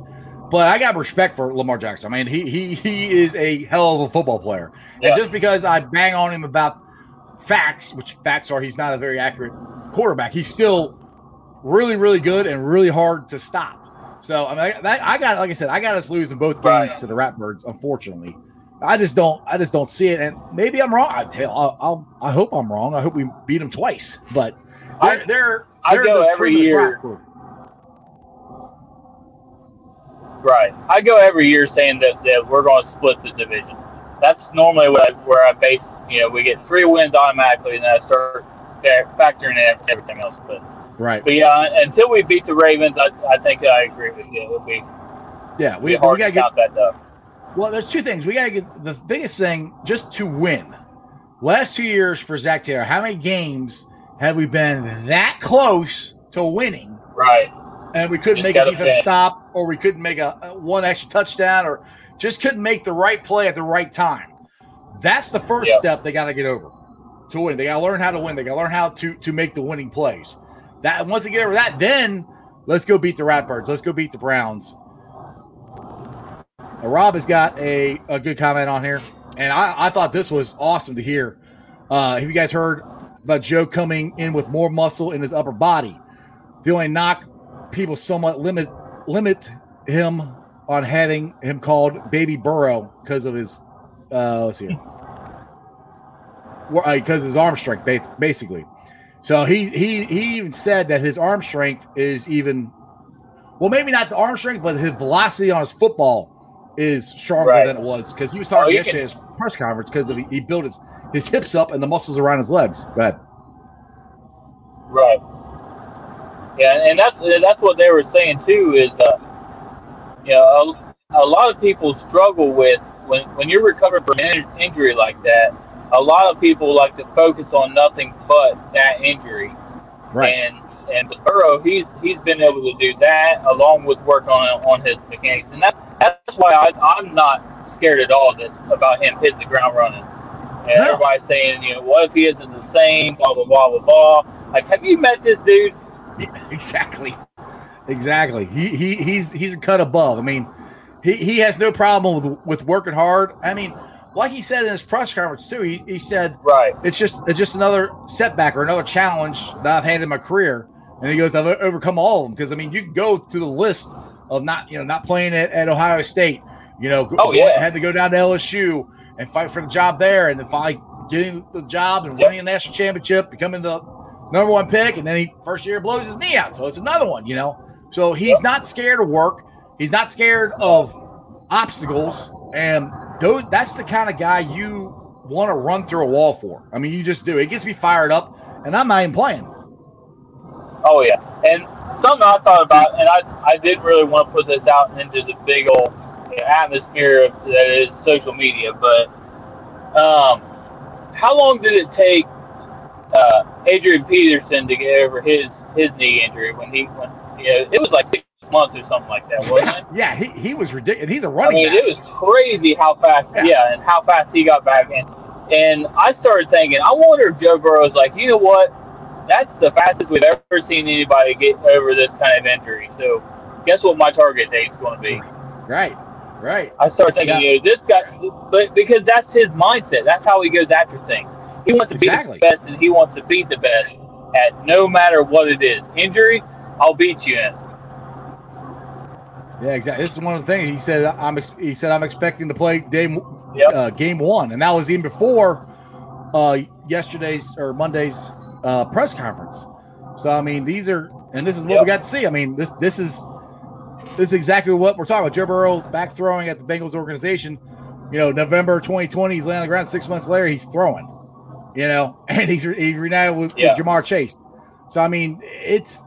A: But I got respect for Lamar Jackson. I mean, he he he is a hell of a football player.
B: Yeah.
A: And just because I bang on him about facts, which facts are he's not a very accurate quarterback. He's still really, really good and really hard to stop. So I mean, that, I got, like I said, I got us losing both games right. to the Ratbirds. Unfortunately, I just don't, I just don't see it. And maybe I'm wrong. I, hell, I'll, I'll, i hope I'm wrong. I hope we beat them twice. But they're, I, they're,
B: I
A: they're
B: go every year. Right. I go every year saying that, that we're going to split the division. That's normally what I, where I base. You know, we get three wins automatically, and then I start factoring in everything else. But
A: right.
B: But yeah, until we beat the Ravens, I, I think I agree with you. It'll be
A: yeah. We, we got to get that though. Well, there's two things we got to get. The biggest thing just to win. Last two years for Zac Taylor, how many games have we been that close to winning?
B: Right
A: and we couldn't make a defense stop, or we couldn't make a, a, one extra touchdown, or just couldn't make the right play at the right time. That's the first yep. step they got to get over to win. They got to learn how to win. They got to learn how to to make the winning plays. That once they get over that, then let's go beat the Ratbirds. Let's go beat the Browns. Rob has got a, a good comment on here, and I, I thought this was awesome to hear. Uh, have you guys heard about Joe coming in with more muscle in his upper body? The only knock people somewhat limit limit him on having him called Baby Burrow because of his uh, let's see because uh, his arm strength basically. So he he he even said that his arm strength is even well maybe not the arm strength but his velocity on his football is stronger right. than it was because he was talking oh, yesterday can... at his press conference because he, he built his his hips up and the muscles around his legs. Go ahead.
B: Right. Yeah, and that's that's what they were saying too. Is uh, you know a, a lot of people struggle with when when you're recovering from an injury like that. A lot of people like to focus on nothing but that injury.
A: Right.
B: And and with Burrow, he's he's been able to do that along with work on on his mechanics, and that's that's why I, I'm not scared at all that, about him hitting the ground running. And no. everybody's saying, you know, what if he isn't the same? Blah blah blah blah blah. Like, have you met this dude?
A: Yeah, exactly. Exactly. He, he he's he's a cut above. I mean, he, he has no problem with with working hard. I mean, like he said in his press conference too, he, he said
B: right.
A: It's just it's just another setback or another challenge that I've had in my career. And he goes, I've overcome all of them. Because I mean, you can go through the list of not, you know, not playing at, at Ohio State, you know,
B: oh, yeah.
A: had to go down to LSU and fight for the job there and then finally getting the job and winning a national championship, becoming the number one pick, and then he first year blows his knee out. So it's another one, you know. So he's not scared of work. He's not scared of obstacles, and those, that's the kind of guy you want to run through a wall for. I mean, you just do. It gets me fired up, and I'm not even playing.
B: Oh yeah, and something I thought about, and I I didn't really want to put this out into the big old atmosphere that is social media, but um, how long did it take uh, Adrian Peterson to get over his his knee injury when he when you know, it was like six months or something like that, wasn't it?
A: yeah, he, he was ridiculous. He's a running. I
B: mean, back. it was crazy how fast. Yeah. yeah, and how fast he got back in. And I started thinking, I wonder if Joe Burrow was like, you know what? That's the fastest we've ever seen anybody get over this kind of injury. So, guess what my target date is going to be?
A: Right, right.
B: I started thinking, yeah. you know, this guy, but because that's his mindset. That's how he goes after things. He wants to exactly. be the best, and he wants to beat the best at no matter what it is. Injury, I'll beat you in.
A: Yeah, exactly. This is one of the things he said. I'm he said I'm expecting to play game yep. uh, game one, and that was even before uh, yesterday's or Monday's uh, press conference. So I mean, these are and this is what yep. we got to see. I mean, this this is this is exactly what we're talking about. Joe Burrow back throwing at the Bengals organization. You know, November 2020, he's laying on the ground. Six months later, he's throwing you know, and he's he's reunited with, yeah. with Ja'Marr Chase. So I mean, it's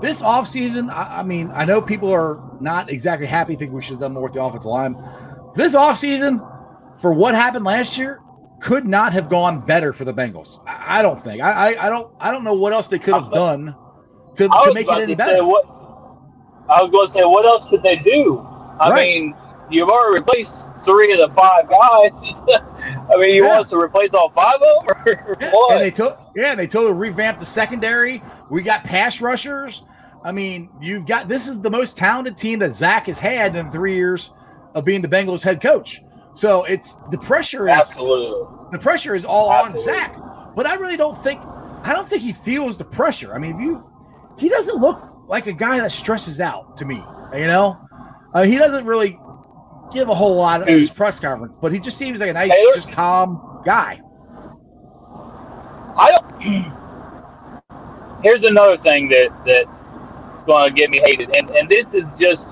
A: this offseason, I, I mean, I know people are not exactly happy, think we should have done more with the offensive line. This offseason, for what happened last year, could not have gone better for the Bengals. I, I don't think. I, I, I don't I don't know what else they could have done to, to make it any better.
B: What, I was going to say, what else could they do? I right. mean, you've already replaced three of the five guys. I mean, you yeah. want us to replace all five of them, or
A: yeah.
B: what?
A: And they took, yeah, they totally revamped the secondary. We got pass rushers. I mean, you've got this is the most talented team that Zac has had in three years of being the Bengals head coach. So it's the pressure is
B: absolutely
A: the pressure is all absolutely. on Zac. But I really don't think I don't think he feels the pressure. I mean, if you, he doesn't look like a guy that stresses out to me. You know, uh, he doesn't really give a whole lot of his press conference, but he just seems like a nice,
B: Taylor?
A: just calm guy.
B: I don't. Here's another thing that that's going to get me hated, and and this is just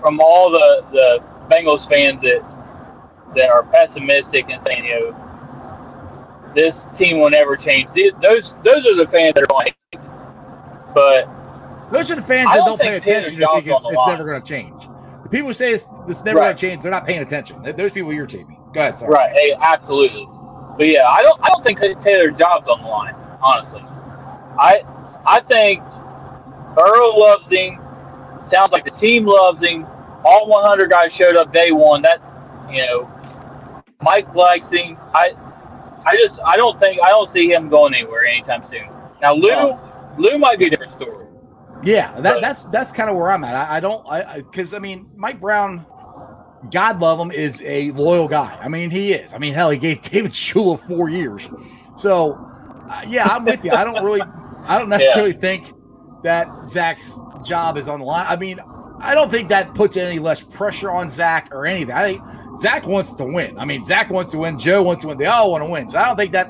B: from all the the Bengals fans that that are pessimistic and saying, you know, this team will never change. Th- Those those are the fans that are going. to hate me. But
A: Those are the fans that
B: don't
A: don't pay attention and think it's, it's never going to change. The people who say it's, it's never
B: Right.
A: going to change, they're not paying attention. Those people you're me. Go ahead, sorry.
B: Right. Hey, absolutely. But yeah, I don't. I don't think Taylor's job's on the line. Honestly, I I think Earl loves him. Sounds like the team loves him. All 100 guys showed up day one. That you know, Mike likes. I I just I don't think I don't see him going anywhere anytime soon. Now Lou Lou might be a different story.
A: Yeah, that,
B: But-
A: that's that's kind of where I'm at. I, I don't, I because I, mean, Mike Brown, God love him, is a loyal guy. I mean, he is. I mean, hell, he gave David Shula four years. So, uh, yeah, I'm with you. I don't really, I don't necessarily think that Zac's job is on the line. I mean, I don't think that puts any less pressure on Zac or anything. I think Zac wants to win. I mean, Zac wants to win. Joe wants to win. They all want to win. So I don't think that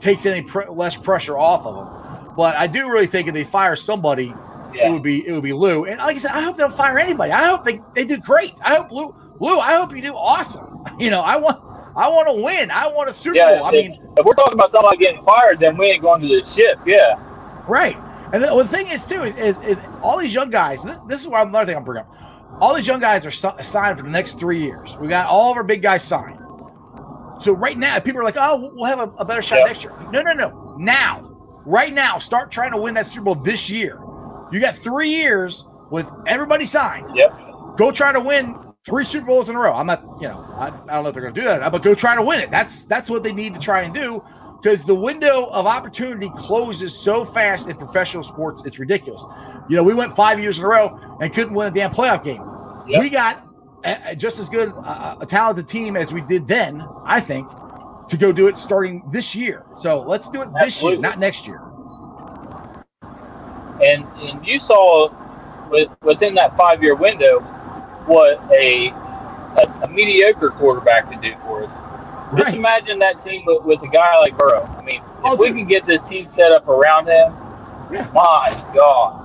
A: takes any pr- less pressure off of them. But I do really think if they fire somebody, it would be it would be Lou. And like I said, I hope they don't fire anybody. I hope they, they do great. I hope Lou Lou, I hope you do awesome. You know, I want I want to win. I want a Super
B: Yeah.
A: Bowl. I mean,
B: if we're talking about somebody getting fired, then we ain't going to the ship. Yeah.
A: right. And the, well, the thing is too is is all these young guys. This, this is why another thing I'm bringing up. All these young guys are si- signed for the next three years. We got all of our big guys signed. So right now, people are like, "Oh, we'll have a, a better shot
B: Yeah.
A: next year." No, no, no. Now, right now, start trying to win that Super Bowl this year. You got three years with everybody signed.
B: Yep.
A: go try to win three Super Bowls in a row. I'm not, you know, I, I don't know if they're going to do that, or not, but go try to win it. That's that's what they need to try and do because the window of opportunity closes so fast in professional sports. It's ridiculous. You know, we went five years in a row and couldn't win a damn playoff game.
B: Yep.
A: We got a, a- just as good uh, a talented team as we did then, I think, to go do it starting this year. So let's do it this year, not next year.
B: and and you saw with, within that five year window what a, a a mediocre quarterback could do for us. Just imagine that team with, with a guy like Burrow. I mean, if
A: Oh,
B: we can get this team set up around him,
A: Yeah.
B: my God.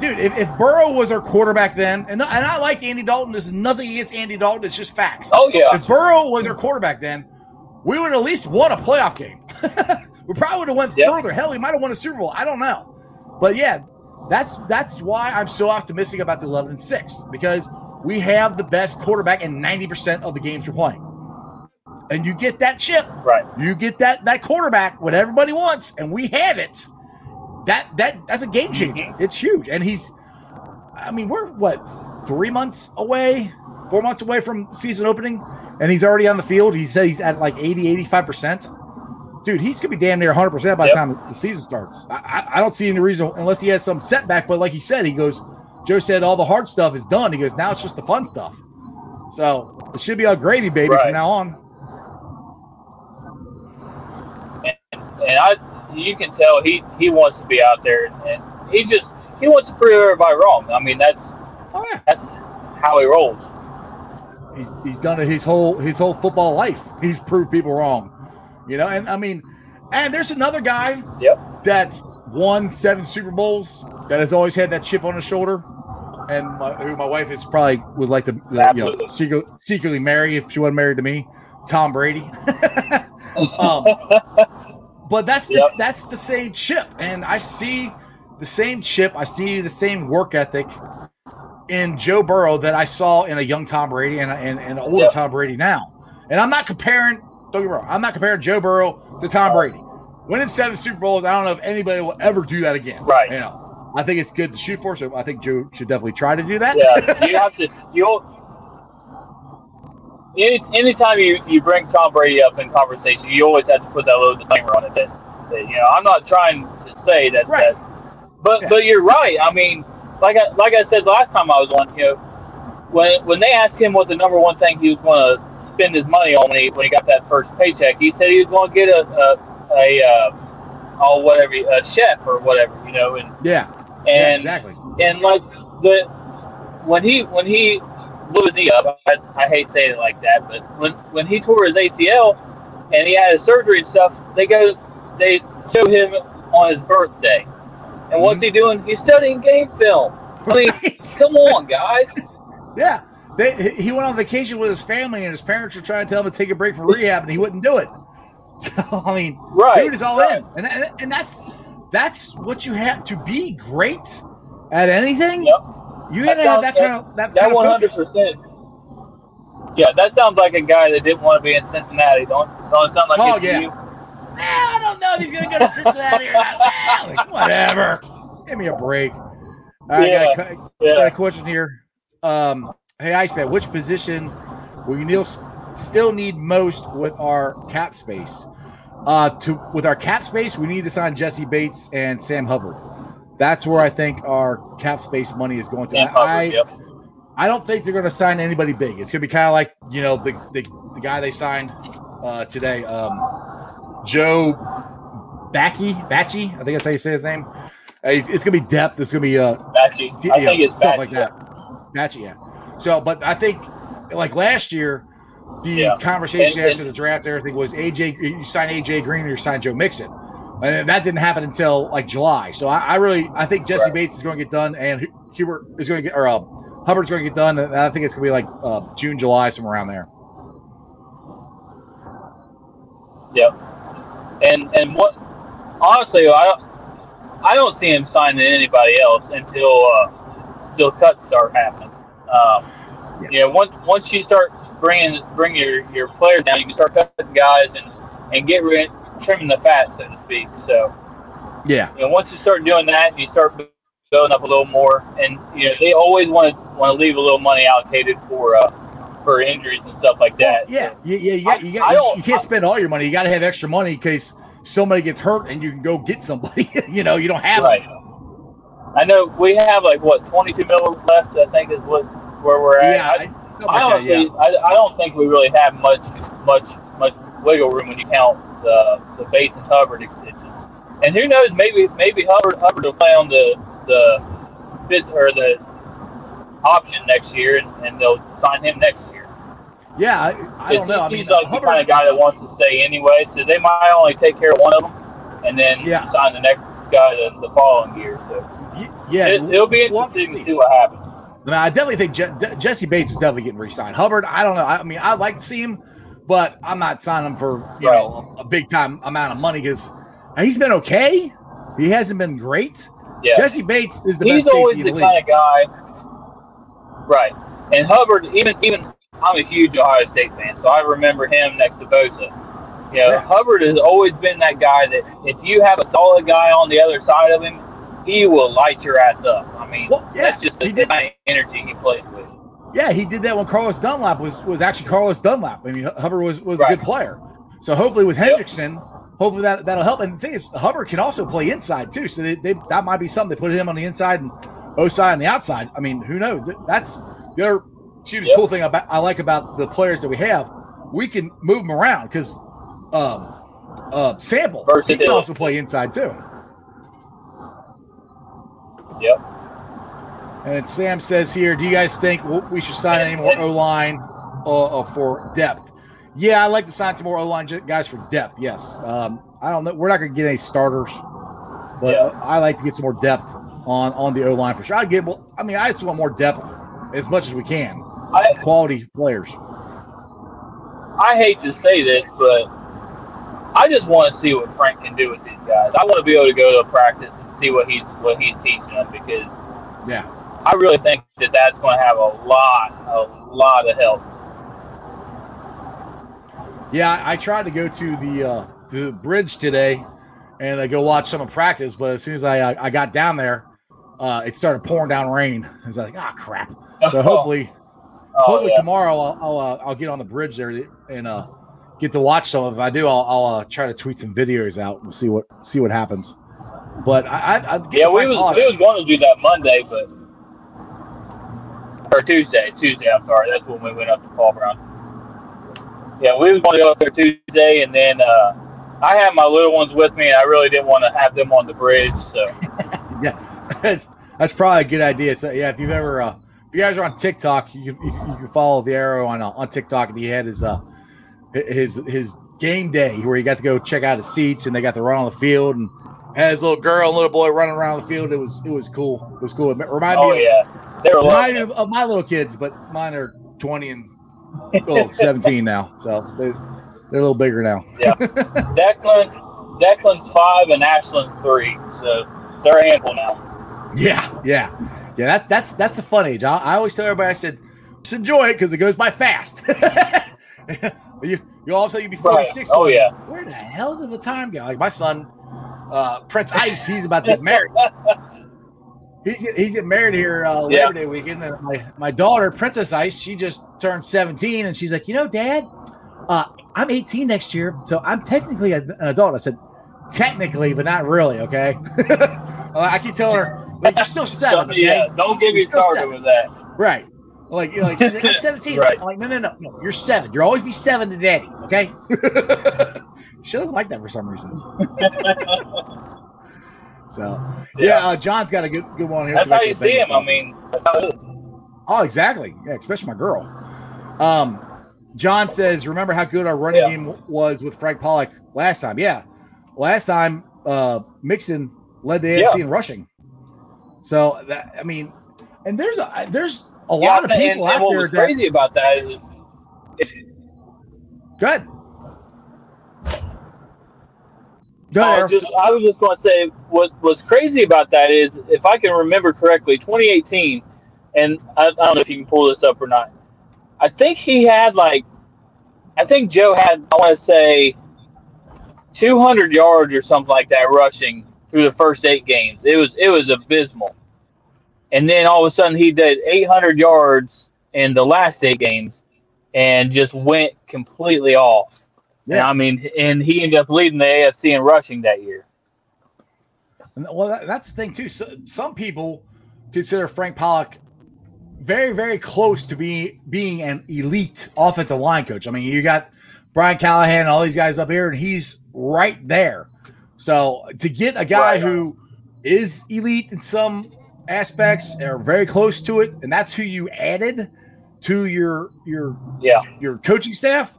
A: Dude, if, if Burrow was our quarterback then, and, and I liked Andy Dalton, this is nothing against Andy Dalton, it's just facts.
B: Oh yeah,
A: If Burrow was our quarterback then, we would at least won a playoff game. we probably would have went
B: Yep.
A: further. Hell, we might have won a Super Bowl. I don't know. But yeah, that's that's why I'm so optimistic about the 11 and 6 because we have the best quarterback in 90% of the games we're playing. And you get that chip,
B: right.
A: you get that that quarterback what everybody wants and we have it. That that that's a game changer.
B: Mhm.
A: It's huge. And he's I mean, we're what, 3 months away, 4 months away from season opening and he's already on the field. He said he's at like 80 85%. Dude, he's gonna be damn near 100 percent by the time the season starts. I, I, I don't see any reason unless he has some setback. But like he said, he goes. Joe said all the hard stuff is done. He goes now it's just the fun stuff. So it should be all gravy, baby,
B: Right.
A: from now on.
B: And I, you can tell he he wants to be out there, and he just he wants to prove everybody wrong. I mean, that's
A: Oh yeah,
B: that's how he rolls.
A: he's he's done it his whole his whole football life. He's proved people wrong, you know. And I mean, and there's another guy
B: Yep.
A: that's won seven Super Bowls that has always had that chip on his shoulder, and my, who my wife is probably would like to uh, you know
B: Absolutely.
A: secret, secretly marry if she wasn't married to me, Tom Brady. um, but that's the,
B: Yep.
A: that's the same chip, and I see the same chip. I see the same work ethic in Joe Burrow that I saw in a young Tom Brady and and, and an older
B: Yep.
A: Tom Brady now. And I'm not comparing. Don't get me wrong. I'm not comparing Joe Burrow to Tom Brady. Winning seven Super Bowls, I don't know if anybody will ever do that again.
B: Right.
A: You know, I think it's good to shoot for. So I think Joe should definitely try to do that.
B: yeah, you have to. You any anytime you you bring Tom Brady up in conversation, you always have to put that little disclaimer on it that, that you know I'm not trying to say that.
A: Right.
B: that but
A: Yeah.
B: but you're right. I mean, like I like I said last time I was on, you know, when when they asked him what the number one thing he was going to spend his money on when he when he got that first paycheck, he said he was going to get a a, a uh, all whatever a chef or whatever, you know, and
A: Yeah.
B: and
A: yeah, exactly.
B: and like the when he when he blew his knee up, I, I hate saying it like that, but when when he tore his ACL and he had his surgery and stuff, they go they show him on his birthday, and what's he mm-hmm. doing? He's studying game film. I mean,
A: Right.
B: come on, guys.
A: Yeah. They, he went on vacation with his family, and his parents were trying to tell him to take a break from rehab, and he wouldn't do it. So I mean,
B: Right,
A: dude is all
B: right.
A: in, and, and and that's that's what you have to be great at anything.
B: Yep.
A: You
B: That
A: gotta have that kind of that,
B: That
A: kind
B: one
A: of
B: hundred percent. Yeah, that sounds like a guy that didn't want to be in Cincinnati. Don't don't sound like
A: Oh, yeah.
B: you?
A: I don't know if he's gonna go to Cincinnati or not. Like, whatever. Give me a break. Right, I got, a, got a question here. Um, hey, Iceman, which position will you still need most with our cap space? Uh, to with our cap space, we need to sign Jessie Bates and Sam Hubbard. That's where I think our cap space money is going to.
B: Sam
A: I,
B: yep.
A: I don't think they're going to sign anybody big. It's going to be kind of like you know the, the the guy they signed uh, today, um, Joe Backy Batchy. I think that's how you say his name. Uh, it's going to be depth. It's going to be uh,
B: Batchy.
A: d-
B: I
A: you know,
B: think it's
A: stuff
B: Batchy.
A: like that. Batchy, yeah. So, but I think like last year, the
B: Yeah.
A: conversation
B: And-
A: after the draft, and everything was AJ. You sign AJ Green or you sign Joe Mixon. And that didn't happen until like July. So I, I really, I think Jessie
B: Right.
A: Bates is going to get done, and Hu- Hubert is going to get, or uh, Hubbard's going to get done. And I think it's going to be like uh, June, July, somewhere around there.
B: Yep. And and what honestly, I I don't see him signing anybody else until uh, until cuts start happening. Um,
A: Yeah.
B: You know, once once you start bringing bring your your players down, you can start cutting guys and and get rid trimming the fat, so to speak. So
A: Yeah,
B: you know, once you start doing that, you start building up a little more, and you know they always want to want to leave a little money allocated for uh, for injuries and stuff like that.
A: yeah,
B: So,
A: yeah, yeah. You, got, you,
B: I
A: got, you can't spend all your money. You got to have extra money in case somebody gets hurt and you can go get somebody. you know, you don't have
B: right.
A: it.
B: I know we have like what 22 mil left. I think is what where we're at.
A: Yeah,
B: I,
A: I,
B: I
A: like
B: don't
A: that, yeah.
B: think I, I don't think we really have much much much wiggle room when you count the the base and Hubbard extensions. And who knows? Maybe maybe Hubbard Hubbard will play on the the fifth or the option next year, and, and they'll sign him next year.
A: Yeah, I, I don't know. I
B: he's like
A: Hubbard,
B: the kind of guy that wants to stay anyway, so they might only take care of one of them, and then
A: Yeah.
B: sign the next guy the, the following year. So
A: yeah,
B: it, it'll be
A: we'll have to
B: interesting to
A: see.
B: what happens.
A: I, mean, I definitely think Je- Jessie Bates is definitely getting re-signed. Hubbard, I don't know. I mean, I'd like to see him, but I'm not signing him for you
B: Right.
A: know a, a big time amount of money because he's been okay. He hasn't been great.
B: Yeah.
A: Jessie Bates is the
B: he's
A: best
B: always
A: safety
B: the
A: in the
B: kind of guy, right? And Hubbard, even even I'm a huge Ohio State fan, so I remember him next to Bosa. You know,
A: Yeah.
B: Hubbard has always been that guy that if you have a solid guy on the other side of him, he will light your ass up. I mean,
A: Well, yeah,
B: that's just the kind of energy he plays with.
A: Yeah, he did that when Carlos Dunlap was was actually Carlos Dunlap. I mean, Hubbard was was a good player. So hopefully with Hendrickson, hopefully that that'll help. And the thing is, Hubbard can also play inside too. So they, they that might be something. They put him on the inside and Ossai on the outside. I mean, who knows? That's the other
B: Yep.
A: cool thing about I like about the players that we have. We can move them around because um uh sample he can also play inside too.
B: Yep.
A: And then Sam says here, do you guys think we should sign any more O line uh, uh, for depth? Yeah, I'd like to sign some more O line guys for depth. Yes. Um, I don't know. We're not going to get any starters, but
B: Yeah.
A: uh, I like to get some more depth on on the O line for sure. I get. Well, I mean, I just want more depth as much as we can.
B: I
A: Quality players.
B: I hate to say this, but I just want to see what Frank can do with these guys. I want to be able to go to a practice and see what he's what he's teaching them because
A: Yeah.
B: I really think that that's going to have a lot, a lot of help.
A: Yeah, I, tried to go to the uh, to the bridge today, and I go watch some of practice. But as soon as I uh, I got down there, uh, it started pouring down rain. I was like, ah, crap. So hopefully,
B: oh,
A: hopefully
B: yeah.
A: tomorrow I'll I'll, uh, I'll get on the bridge there and uh, get to watch some of. it. If I do, I'll, I'll uh, try to tweet some videos out and see what see what happens. But I, I, I
B: yeah, we was we was going to do that Monday, but or Tuesday, Tuesday. I'm sorry, that's when we went up to Paul Brown. Yeah, we was going to go up there Tuesday, and then uh, I had my little ones with me, and I really didn't want to have them on the bridge. So
A: yeah, that's that's probably a good idea. So yeah, if you've ever uh, if you guys are on TikTok, you, you, you can follow the arrow on uh, on TikTok, and he had his uh his his game day where he got to go check out his seats, and they got to run on the field, and had his little girl and little boy running around the field. It was it was cool. It was cool. It reminded
B: oh
A: me
B: yeah, they were
A: of, reminded me of my little kids, but mine are twenty and oh, 17 now, so they're they're a little bigger now.
B: Yeah, Declan, Declan's five and Ashland's three, so they're ample now.
A: Yeah, yeah, yeah. That that's that's a fun age. I, I always tell everybody, I said, just enjoy it because it goes by fast. you you all also you'd be
B: Right.
A: 46.
B: Oh yeah.
A: Where the hell did the time go? Like my son, uh, Prince Ice, he's about to get married. He's he's getting married here uh, Labor
B: Yeah.
A: Day weekend. And my my daughter, Princess Ice, she just turned 17, and she's like, you know, Dad, uh, I'm 18 next year, so I'm technically an adult. I said, technically, but not really. Okay. I keep telling her, like, you're still seven. Okay?
B: Yeah, don't get me started
A: seven.
B: with that.
A: Right. Like, you're like, I'm 17.
B: Right.
A: I'm like, no, no, no, no. You're seven. You'll always be seven to daddy. Okay. she doesn't like that for some reason. So, yeah, uh, John's got a good good one here.
B: That's how you see him. I mean, that's how it is.
A: Oh, exactly. Yeah, especially my girl. Um, John says, "Remember how good our running
B: Yeah.
A: game was with Frank Pollack last time? Yeah, last time uh, Mixon led the AFC in rushing. So that I mean, and there's a there's a
B: Yeah,
A: lot of people
B: and,
A: out
B: what
A: there that
B: crazy about that is
A: good. Go
B: I was just, I was just going to say what was crazy about that is if I can remember correctly, 2018, and I, I don't know if you can pull this up or not. I think he had like, I think Joe had I want to say, 200 yards or something like that rushing through the first eight games. It was it was abysmal, and then all of a sudden he did 800 yards in the last eight games, and just went completely off. And
A: Yeah.
B: I mean, and he ended up leading the AFC in rushing that year.
A: Well, that, that's the thing too. So, some people consider Frank Pollack very, very close to being being an elite offensive line coach. I mean, you got Brian Callahan and all these guys up here, and he's right there. So to get a guy
B: Right.
A: who is elite in some aspects are very close to it, and that's who you added to your your
B: Yeah.
A: your coaching staff,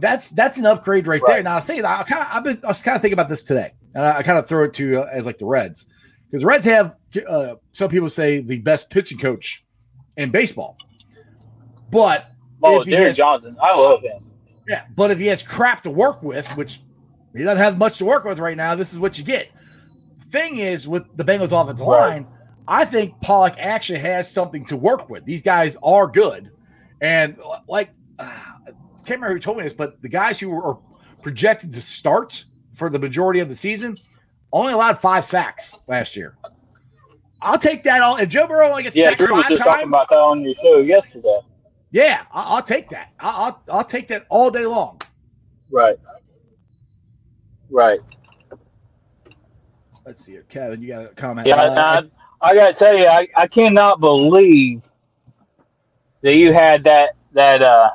A: that's that's an upgrade right, there. Now, I think I kind of I've been I was kind of thinking about this today, and I, I kind of throw it to you as like the Reds because the Reds have uh, some people say the best pitching coach in baseball, but
B: Oh, Derek
A: has,
B: Johnson. I love him.
A: yeah, but if he has crap to work with, which he doesn't have much to work with right now, this is what you get. Thing is, with the Bengals offensive
B: Right.
A: line, I think Pollack actually has something to work with. These guys are good, and like uh, I can't remember who told me this, but the guys who were projected to start for the majority of the season only allowed five sacks last year. I'll take that all. If Joe Burrow only gets
B: Yeah,
A: sacked
B: Drew was
A: five
B: just talking about that on your show yesterday.
A: yeah, I'll, I'll take that. I'll, I'll I'll take that all day long.
B: Right. Right.
A: Let's see here, Kevin. You got a comment?
B: Yeah,
A: Uh,
B: I, gotta tell you, I, I cannot believe that you had that that uh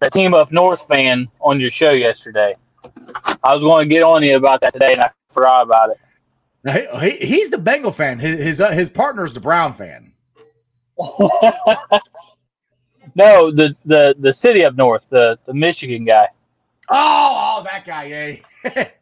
B: that team up north fan on your show yesterday. I was going to get on you about that today, and I forgot about it.
A: He, he- he's the Bengal fan. His his, uh, his partner's the Brown fan.
B: no, the, the the city up north, the the Michigan guy.
A: Oh, oh, that guy. Yeah,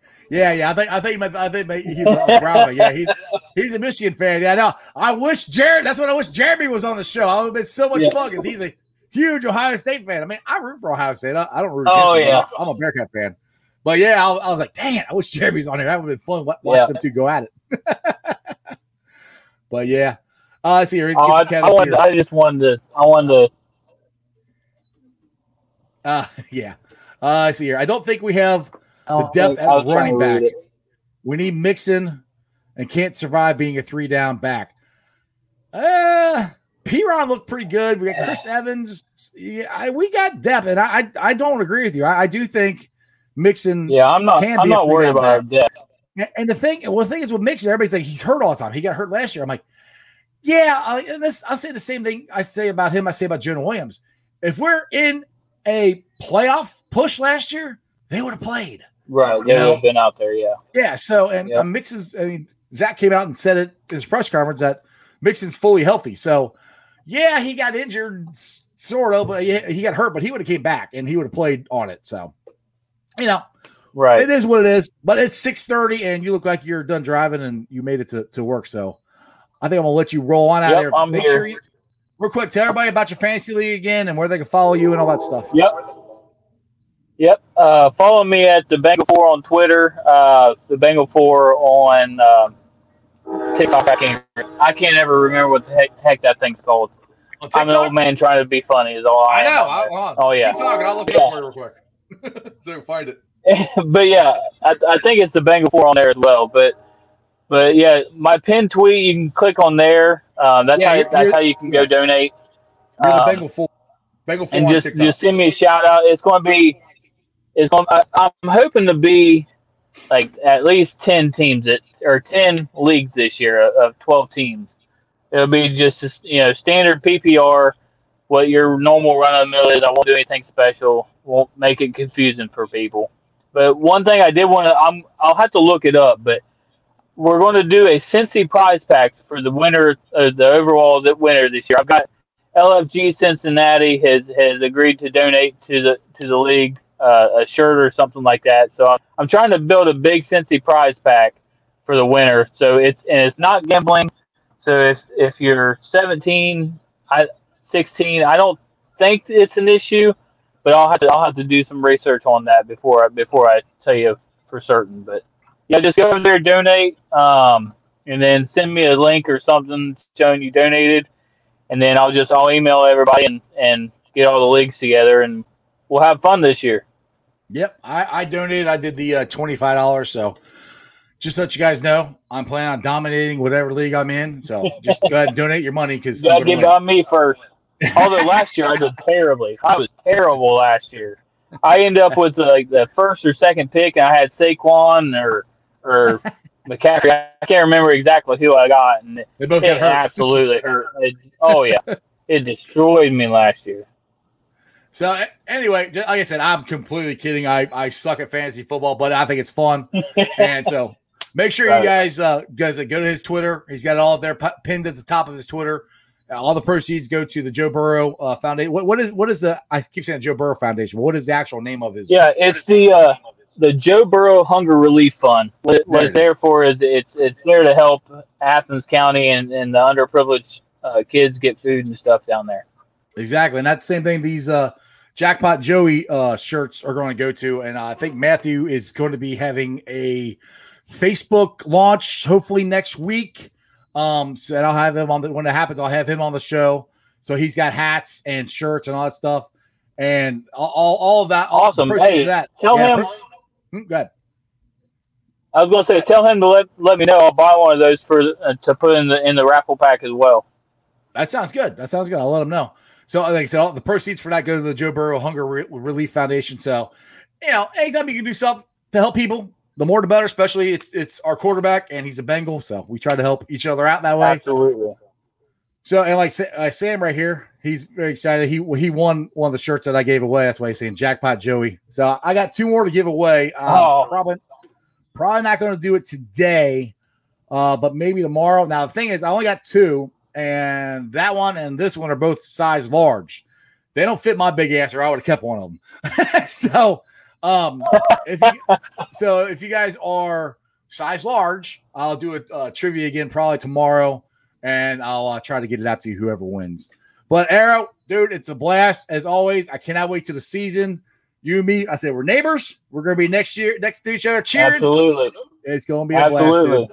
A: yeah, yeah. I think I think I think he's a Brown fan. Yeah, he's he's a Michigan fan. Yeah, no. I wish Jared. That's what I wish Jeremy was on the show. I would have been so much
B: Yeah.
A: fun because he's a huge Ohio State fan. I mean, I root for Ohio State. I, I don't root.
B: Oh, yeah.
A: but I'm a Bearcat fan. But yeah, I, I was like, dang it, I wish Jeremy's on here. That would have been fun. Watch
B: Yeah.
A: them two go at it. but yeah, uh, let's see here.
B: Oh, I, I, wanted,
A: here.
B: I just wanted to. I wanted to.
A: Uh, yeah. Uh, I see here. I don't think we have.
B: The
A: depth at
B: I was trying
A: running back.
B: it.
A: We need Mixon and can't survive being a three down back. Uh, Perine looked pretty good. We got Chris Evans. Yeah, I, we got depth, and I I, I don't agree with you. I, I do think Mixon.
B: Yeah, I'm not.
A: Can
B: I'm not worried about our depth.
A: And- And the thing, well, the thing is with Mixon, everybody's like he's hurt all the time. He got hurt last year. I'm like, yeah. I, and this, I'll say the same thing I say about him. I say about Jonah Williams. If we're in a playoff push last year, they would have played.
B: Right.
A: You
B: They
A: know?
B: have been out there. Yeah.
A: Yeah. So, and
B: Yep.
A: uh, Mixon's, I mean, Zac came out and said it in his press conference that Mixon's fully healthy. So, yeah, he got injured, sort of, but he, he got hurt, but he would have came back and he would have played on it. So, you know,
B: Right.
A: it is what it is. But it's six thirty, and you look like you're done driving and you made it to, to work. So, I think I'm gonna let you roll on out
B: Yep,
A: here.
B: I'm
A: Make
B: here.
A: sure you real quick tell everybody about your fantasy league again and where they can follow you and all that stuff.
B: Yep. Yep. Uh, follow me at the Bengal Four on Twitter. Uh, the Bengal Four on um TikTok. I can't. I can't ever remember what the heck, heck that thing's called.
A: On
B: I'm an old man trying to be funny. Is all I,
A: I know. I,
B: there.
A: hold on.
B: Oh yeah.
A: Keep talking. I'll look it
B: Yeah.
A: up for you real quick. so find it.
B: but yeah, I, I think it's the Bengal Four on there as well. But but yeah, my pin tweet you can click on there. Um, that's
A: Yeah,
B: how
A: you're-
B: that's
A: you're-
B: how you can go donate.
A: You're the
B: Um,
A: Bengal four. Bengal four
B: and
A: on
B: just
A: TikTok.
B: just send me a shout out. It's going to be, it's going. I, I'm hoping to be like at least ten teams that or ten leagues this year of- of twelve teams. It'll be just you know standard PPR, what your normal run of the mill is. I won't do anything special. Won't make it confusing for people. But one thing I did want to, I'm I'll have to look it up, but we're going to do a Cincy prize pack for the winner, uh, the overall the winner this year. I've got LFG Cincinnati has has agreed to donate to the to the league uh, a shirt or something like that. So I'm, I'm trying to build a big Cincy prize pack for the winner. So it's and it's not gambling. So if if you're 17, I 16, I don't think it's an issue, but I'll have to I'll have to do some research on that before I, before I tell you for certain. But yeah, just go over there, donate, um, and then send me a link or something showing you donated and then I'll just I'll email everybody and and get all the leagues together, and we'll have fun this year.
A: Yep, I, I donated. I did the uh, twenty five dollars. So just to let you guys know, I'm planning on dominating whatever league I'm in. So just go ahead and donate your money because
B: You gotta get on me first. Although last year I did terribly, I was terrible last year. I ended up with like the first or second pick, and I had Saquon or or McCaffrey. I can't remember exactly who I got, and it,
A: they both got
B: it
A: hurt.
B: absolutely hurt. It- oh yeah, it destroyed me last year.
A: So anyway, like I said, I'm completely kidding. I, I suck at fantasy football, but I think it's fun. and so make sure
B: Right.
A: you guys uh guys uh, go to his Twitter. He's got it all there pi- pinned at the top of his Twitter. Uh, all the proceeds go to the Joe Burrow uh, Foundation. What, what is what is the I keep saying Joe Burrow Foundation. What is the actual name of his?
B: Yeah, it's the uh, the Joe Burrow Hunger Relief Fund. What, it's there for is it's it's there to help Athens County and, and the underprivileged uh, kids get food and stuff down there.
A: Exactly, and that's the same thing. These uh, jackpot Joey uh, shirts are going to go to, and uh, I think Matthew is going to be having a Facebook launch hopefully next week. Um, so and I'll have him on the when it happens. I'll have him on the show. So he's got hats and shirts and all that stuff, and all all, of that. All
B: Awesome. Hey,
A: that.
B: Tell
A: Yeah,
B: him.
A: pro- Hmm, go ahead.
B: I was gonna say, tell him to let let me know. I'll buy one of those for uh, to put in the in the raffle pack as well.
A: That sounds good. That sounds good. I'll let him know. So, like I said, all the proceeds for that go to the Joe Burrow Hunger Re- Relief Foundation. So, you know, anytime you can do something to help people, the more the better. Especially it's it's our quarterback and he's a Bengal, so we try to help each other out that way.
B: Absolutely.
A: So, and like uh, Sam right here, he's very excited. He he won one of the shirts that I gave away. That's why he's saying jackpot Joey. So I got two more to give away. Um,
B: Oh.
A: Probably probably not going to do it today, uh, but maybe tomorrow. Now the thing is, I only got two, and that one and this one are both size large. They don't fit my big ass, or I would have kept one of them. so, um, if you, so if you guys are size large, I'll do a uh, trivia again probably tomorrow, and I'll uh, try to get it out to you whoever wins. But Arrow, dude, it's a blast as always. I cannot wait to the season. You and me, I said we're neighbors. We're gonna be next year next to each other cheering.
B: Absolutely.
A: It's gonna be a blast. Dude.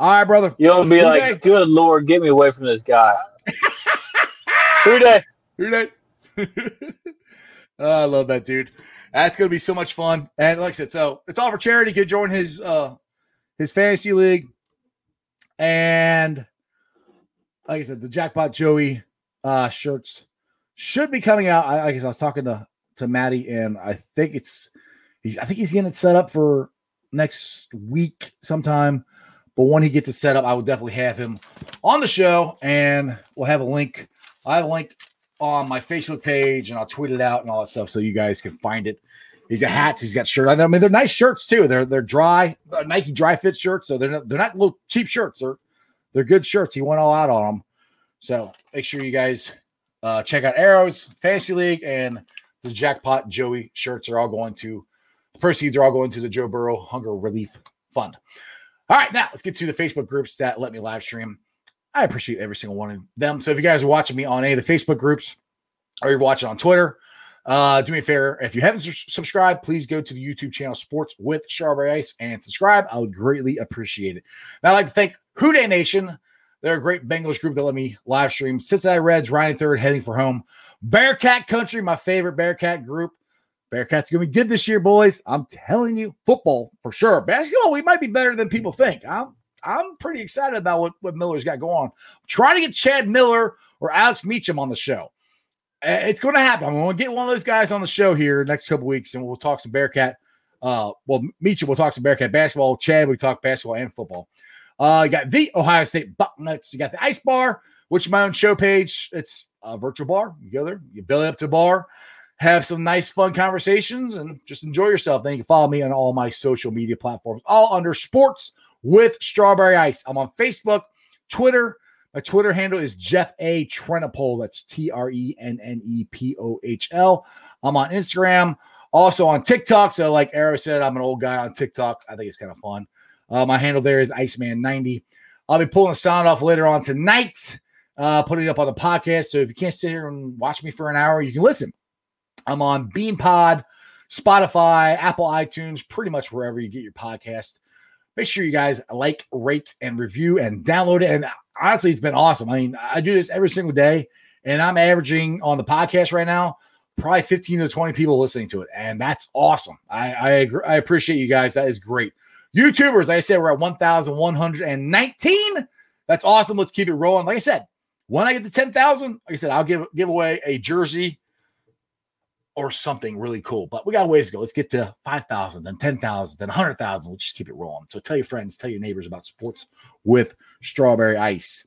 A: All right, brother.
B: You'll be
A: Who
B: like,
A: dey?
B: good lord, get me away from this guy. Who day?
A: Who that? Oh, I love that dude. That's gonna be so much fun. And like I said, so it's all for charity. Go join his uh his fantasy league. And like I said, the jackpot Joey uh shirts should be coming out. I, like I said, I was talking to to Maddie, and I think it's he's I think he's getting it set up for next week sometime. But when he gets it set up, I will definitely have him on the show, and we'll have a link. I have a link on my Facebook page, and I'll tweet it out and all that stuff, so you guys can find it He's got hats. He's got shirts. I mean, they're nice shirts too. They're they're dry uh, Nike Dri-FIT shirts, so they're not, they're not little cheap shirts. They're they're good shirts. He went all out on them. So make sure you guys uh, check out Arrows Fantasy League and the Jackpot Joey shirts are all going to the proceeds are all going to the Joe Burrow Hunger Relief Fund. All right, now let's get to the Facebook groups that let me live stream. I appreciate every single one of them. So if you guys are watching me on any of the Facebook groups or you're watching on Twitter, uh, do me a favor. If you haven't su- subscribed, please go to the YouTube channel Sports with Strawberry Ice and subscribe. I would greatly appreciate it. Now, I'd like to thank Who Dey Nation. They're a great Bengals group that let me live stream. Cincinnati Reds, Rounding Third, heading for home. Bearcat Country, my favorite Bearcat group. Bearcats gonna be good this year, boys. I'm telling you, football for sure. Basketball, we might be better than people think. I'm I'm pretty excited about what, what Miller's got going on. I'm trying to get Chad Miller or Alex Meacham on the show. It's going to happen. I'm going to get one of those guys on the show here next couple weeks, and we'll talk some Bearcat. Uh, well, Meacham will talk some Bearcat basketball. Chad, we talk basketball and football. Uh, you got the Ohio State Bucknuts. You got the Ice Bar, which is my own show page. It's a virtual bar. You go there, you belly up to the bar, have some nice, fun conversations, and just enjoy yourself. Then you can follow me on all my social media platforms, all under Sports with Strawberry Ice. I'm on Facebook, Twitter. My Twitter handle is Jeff A. Trennepohl. That's T R E N N E P O H L. I'm on Instagram, also on TikTok. So, like Arrow said, I'm an old guy on TikTok. I think it's kind of fun. Uh, my handle there is Iceman90. I'll be pulling the sound off later on tonight, uh, putting it up on the podcast. So if you can't sit here and watch me for an hour, you can listen. I'm on BeanPod, Spotify, Apple iTunes, pretty much wherever you get your podcast. Make sure you guys like, rate, and review and download it. And honestly, it's been awesome. I mean, I do this every single day, and I'm averaging on the podcast right now probably 15 to 20 people listening to it, and that's awesome. I I, agree, I appreciate you guys. That is great. YouTubers, like I said, we're at 1,119. That's awesome. Let's keep it rolling. Like I said, when I get to 10,000, like I said, I'll give give away a jersey or something really cool. But we got a ways to go. Let's get to 5,000, then 10,000, then 100,000. Let's just keep it rolling. So tell your friends, tell your neighbors about sports with strawberry ice.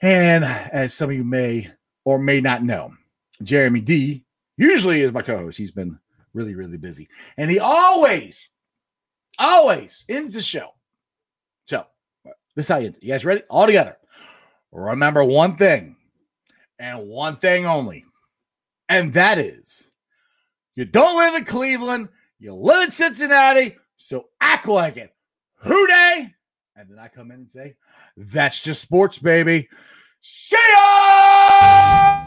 A: And as some of you may or may not know, Jeremy D usually is my co host. He's been really, really busy. And he always, always ends the show. So this is how he ends it. You guys ready? All together. Remember one thing and one thing only and that is you don't live in Cleveland, you live in Cincinnati, so act like it. Who Dey! And then I come in and say, that's just sports, baby. See ya!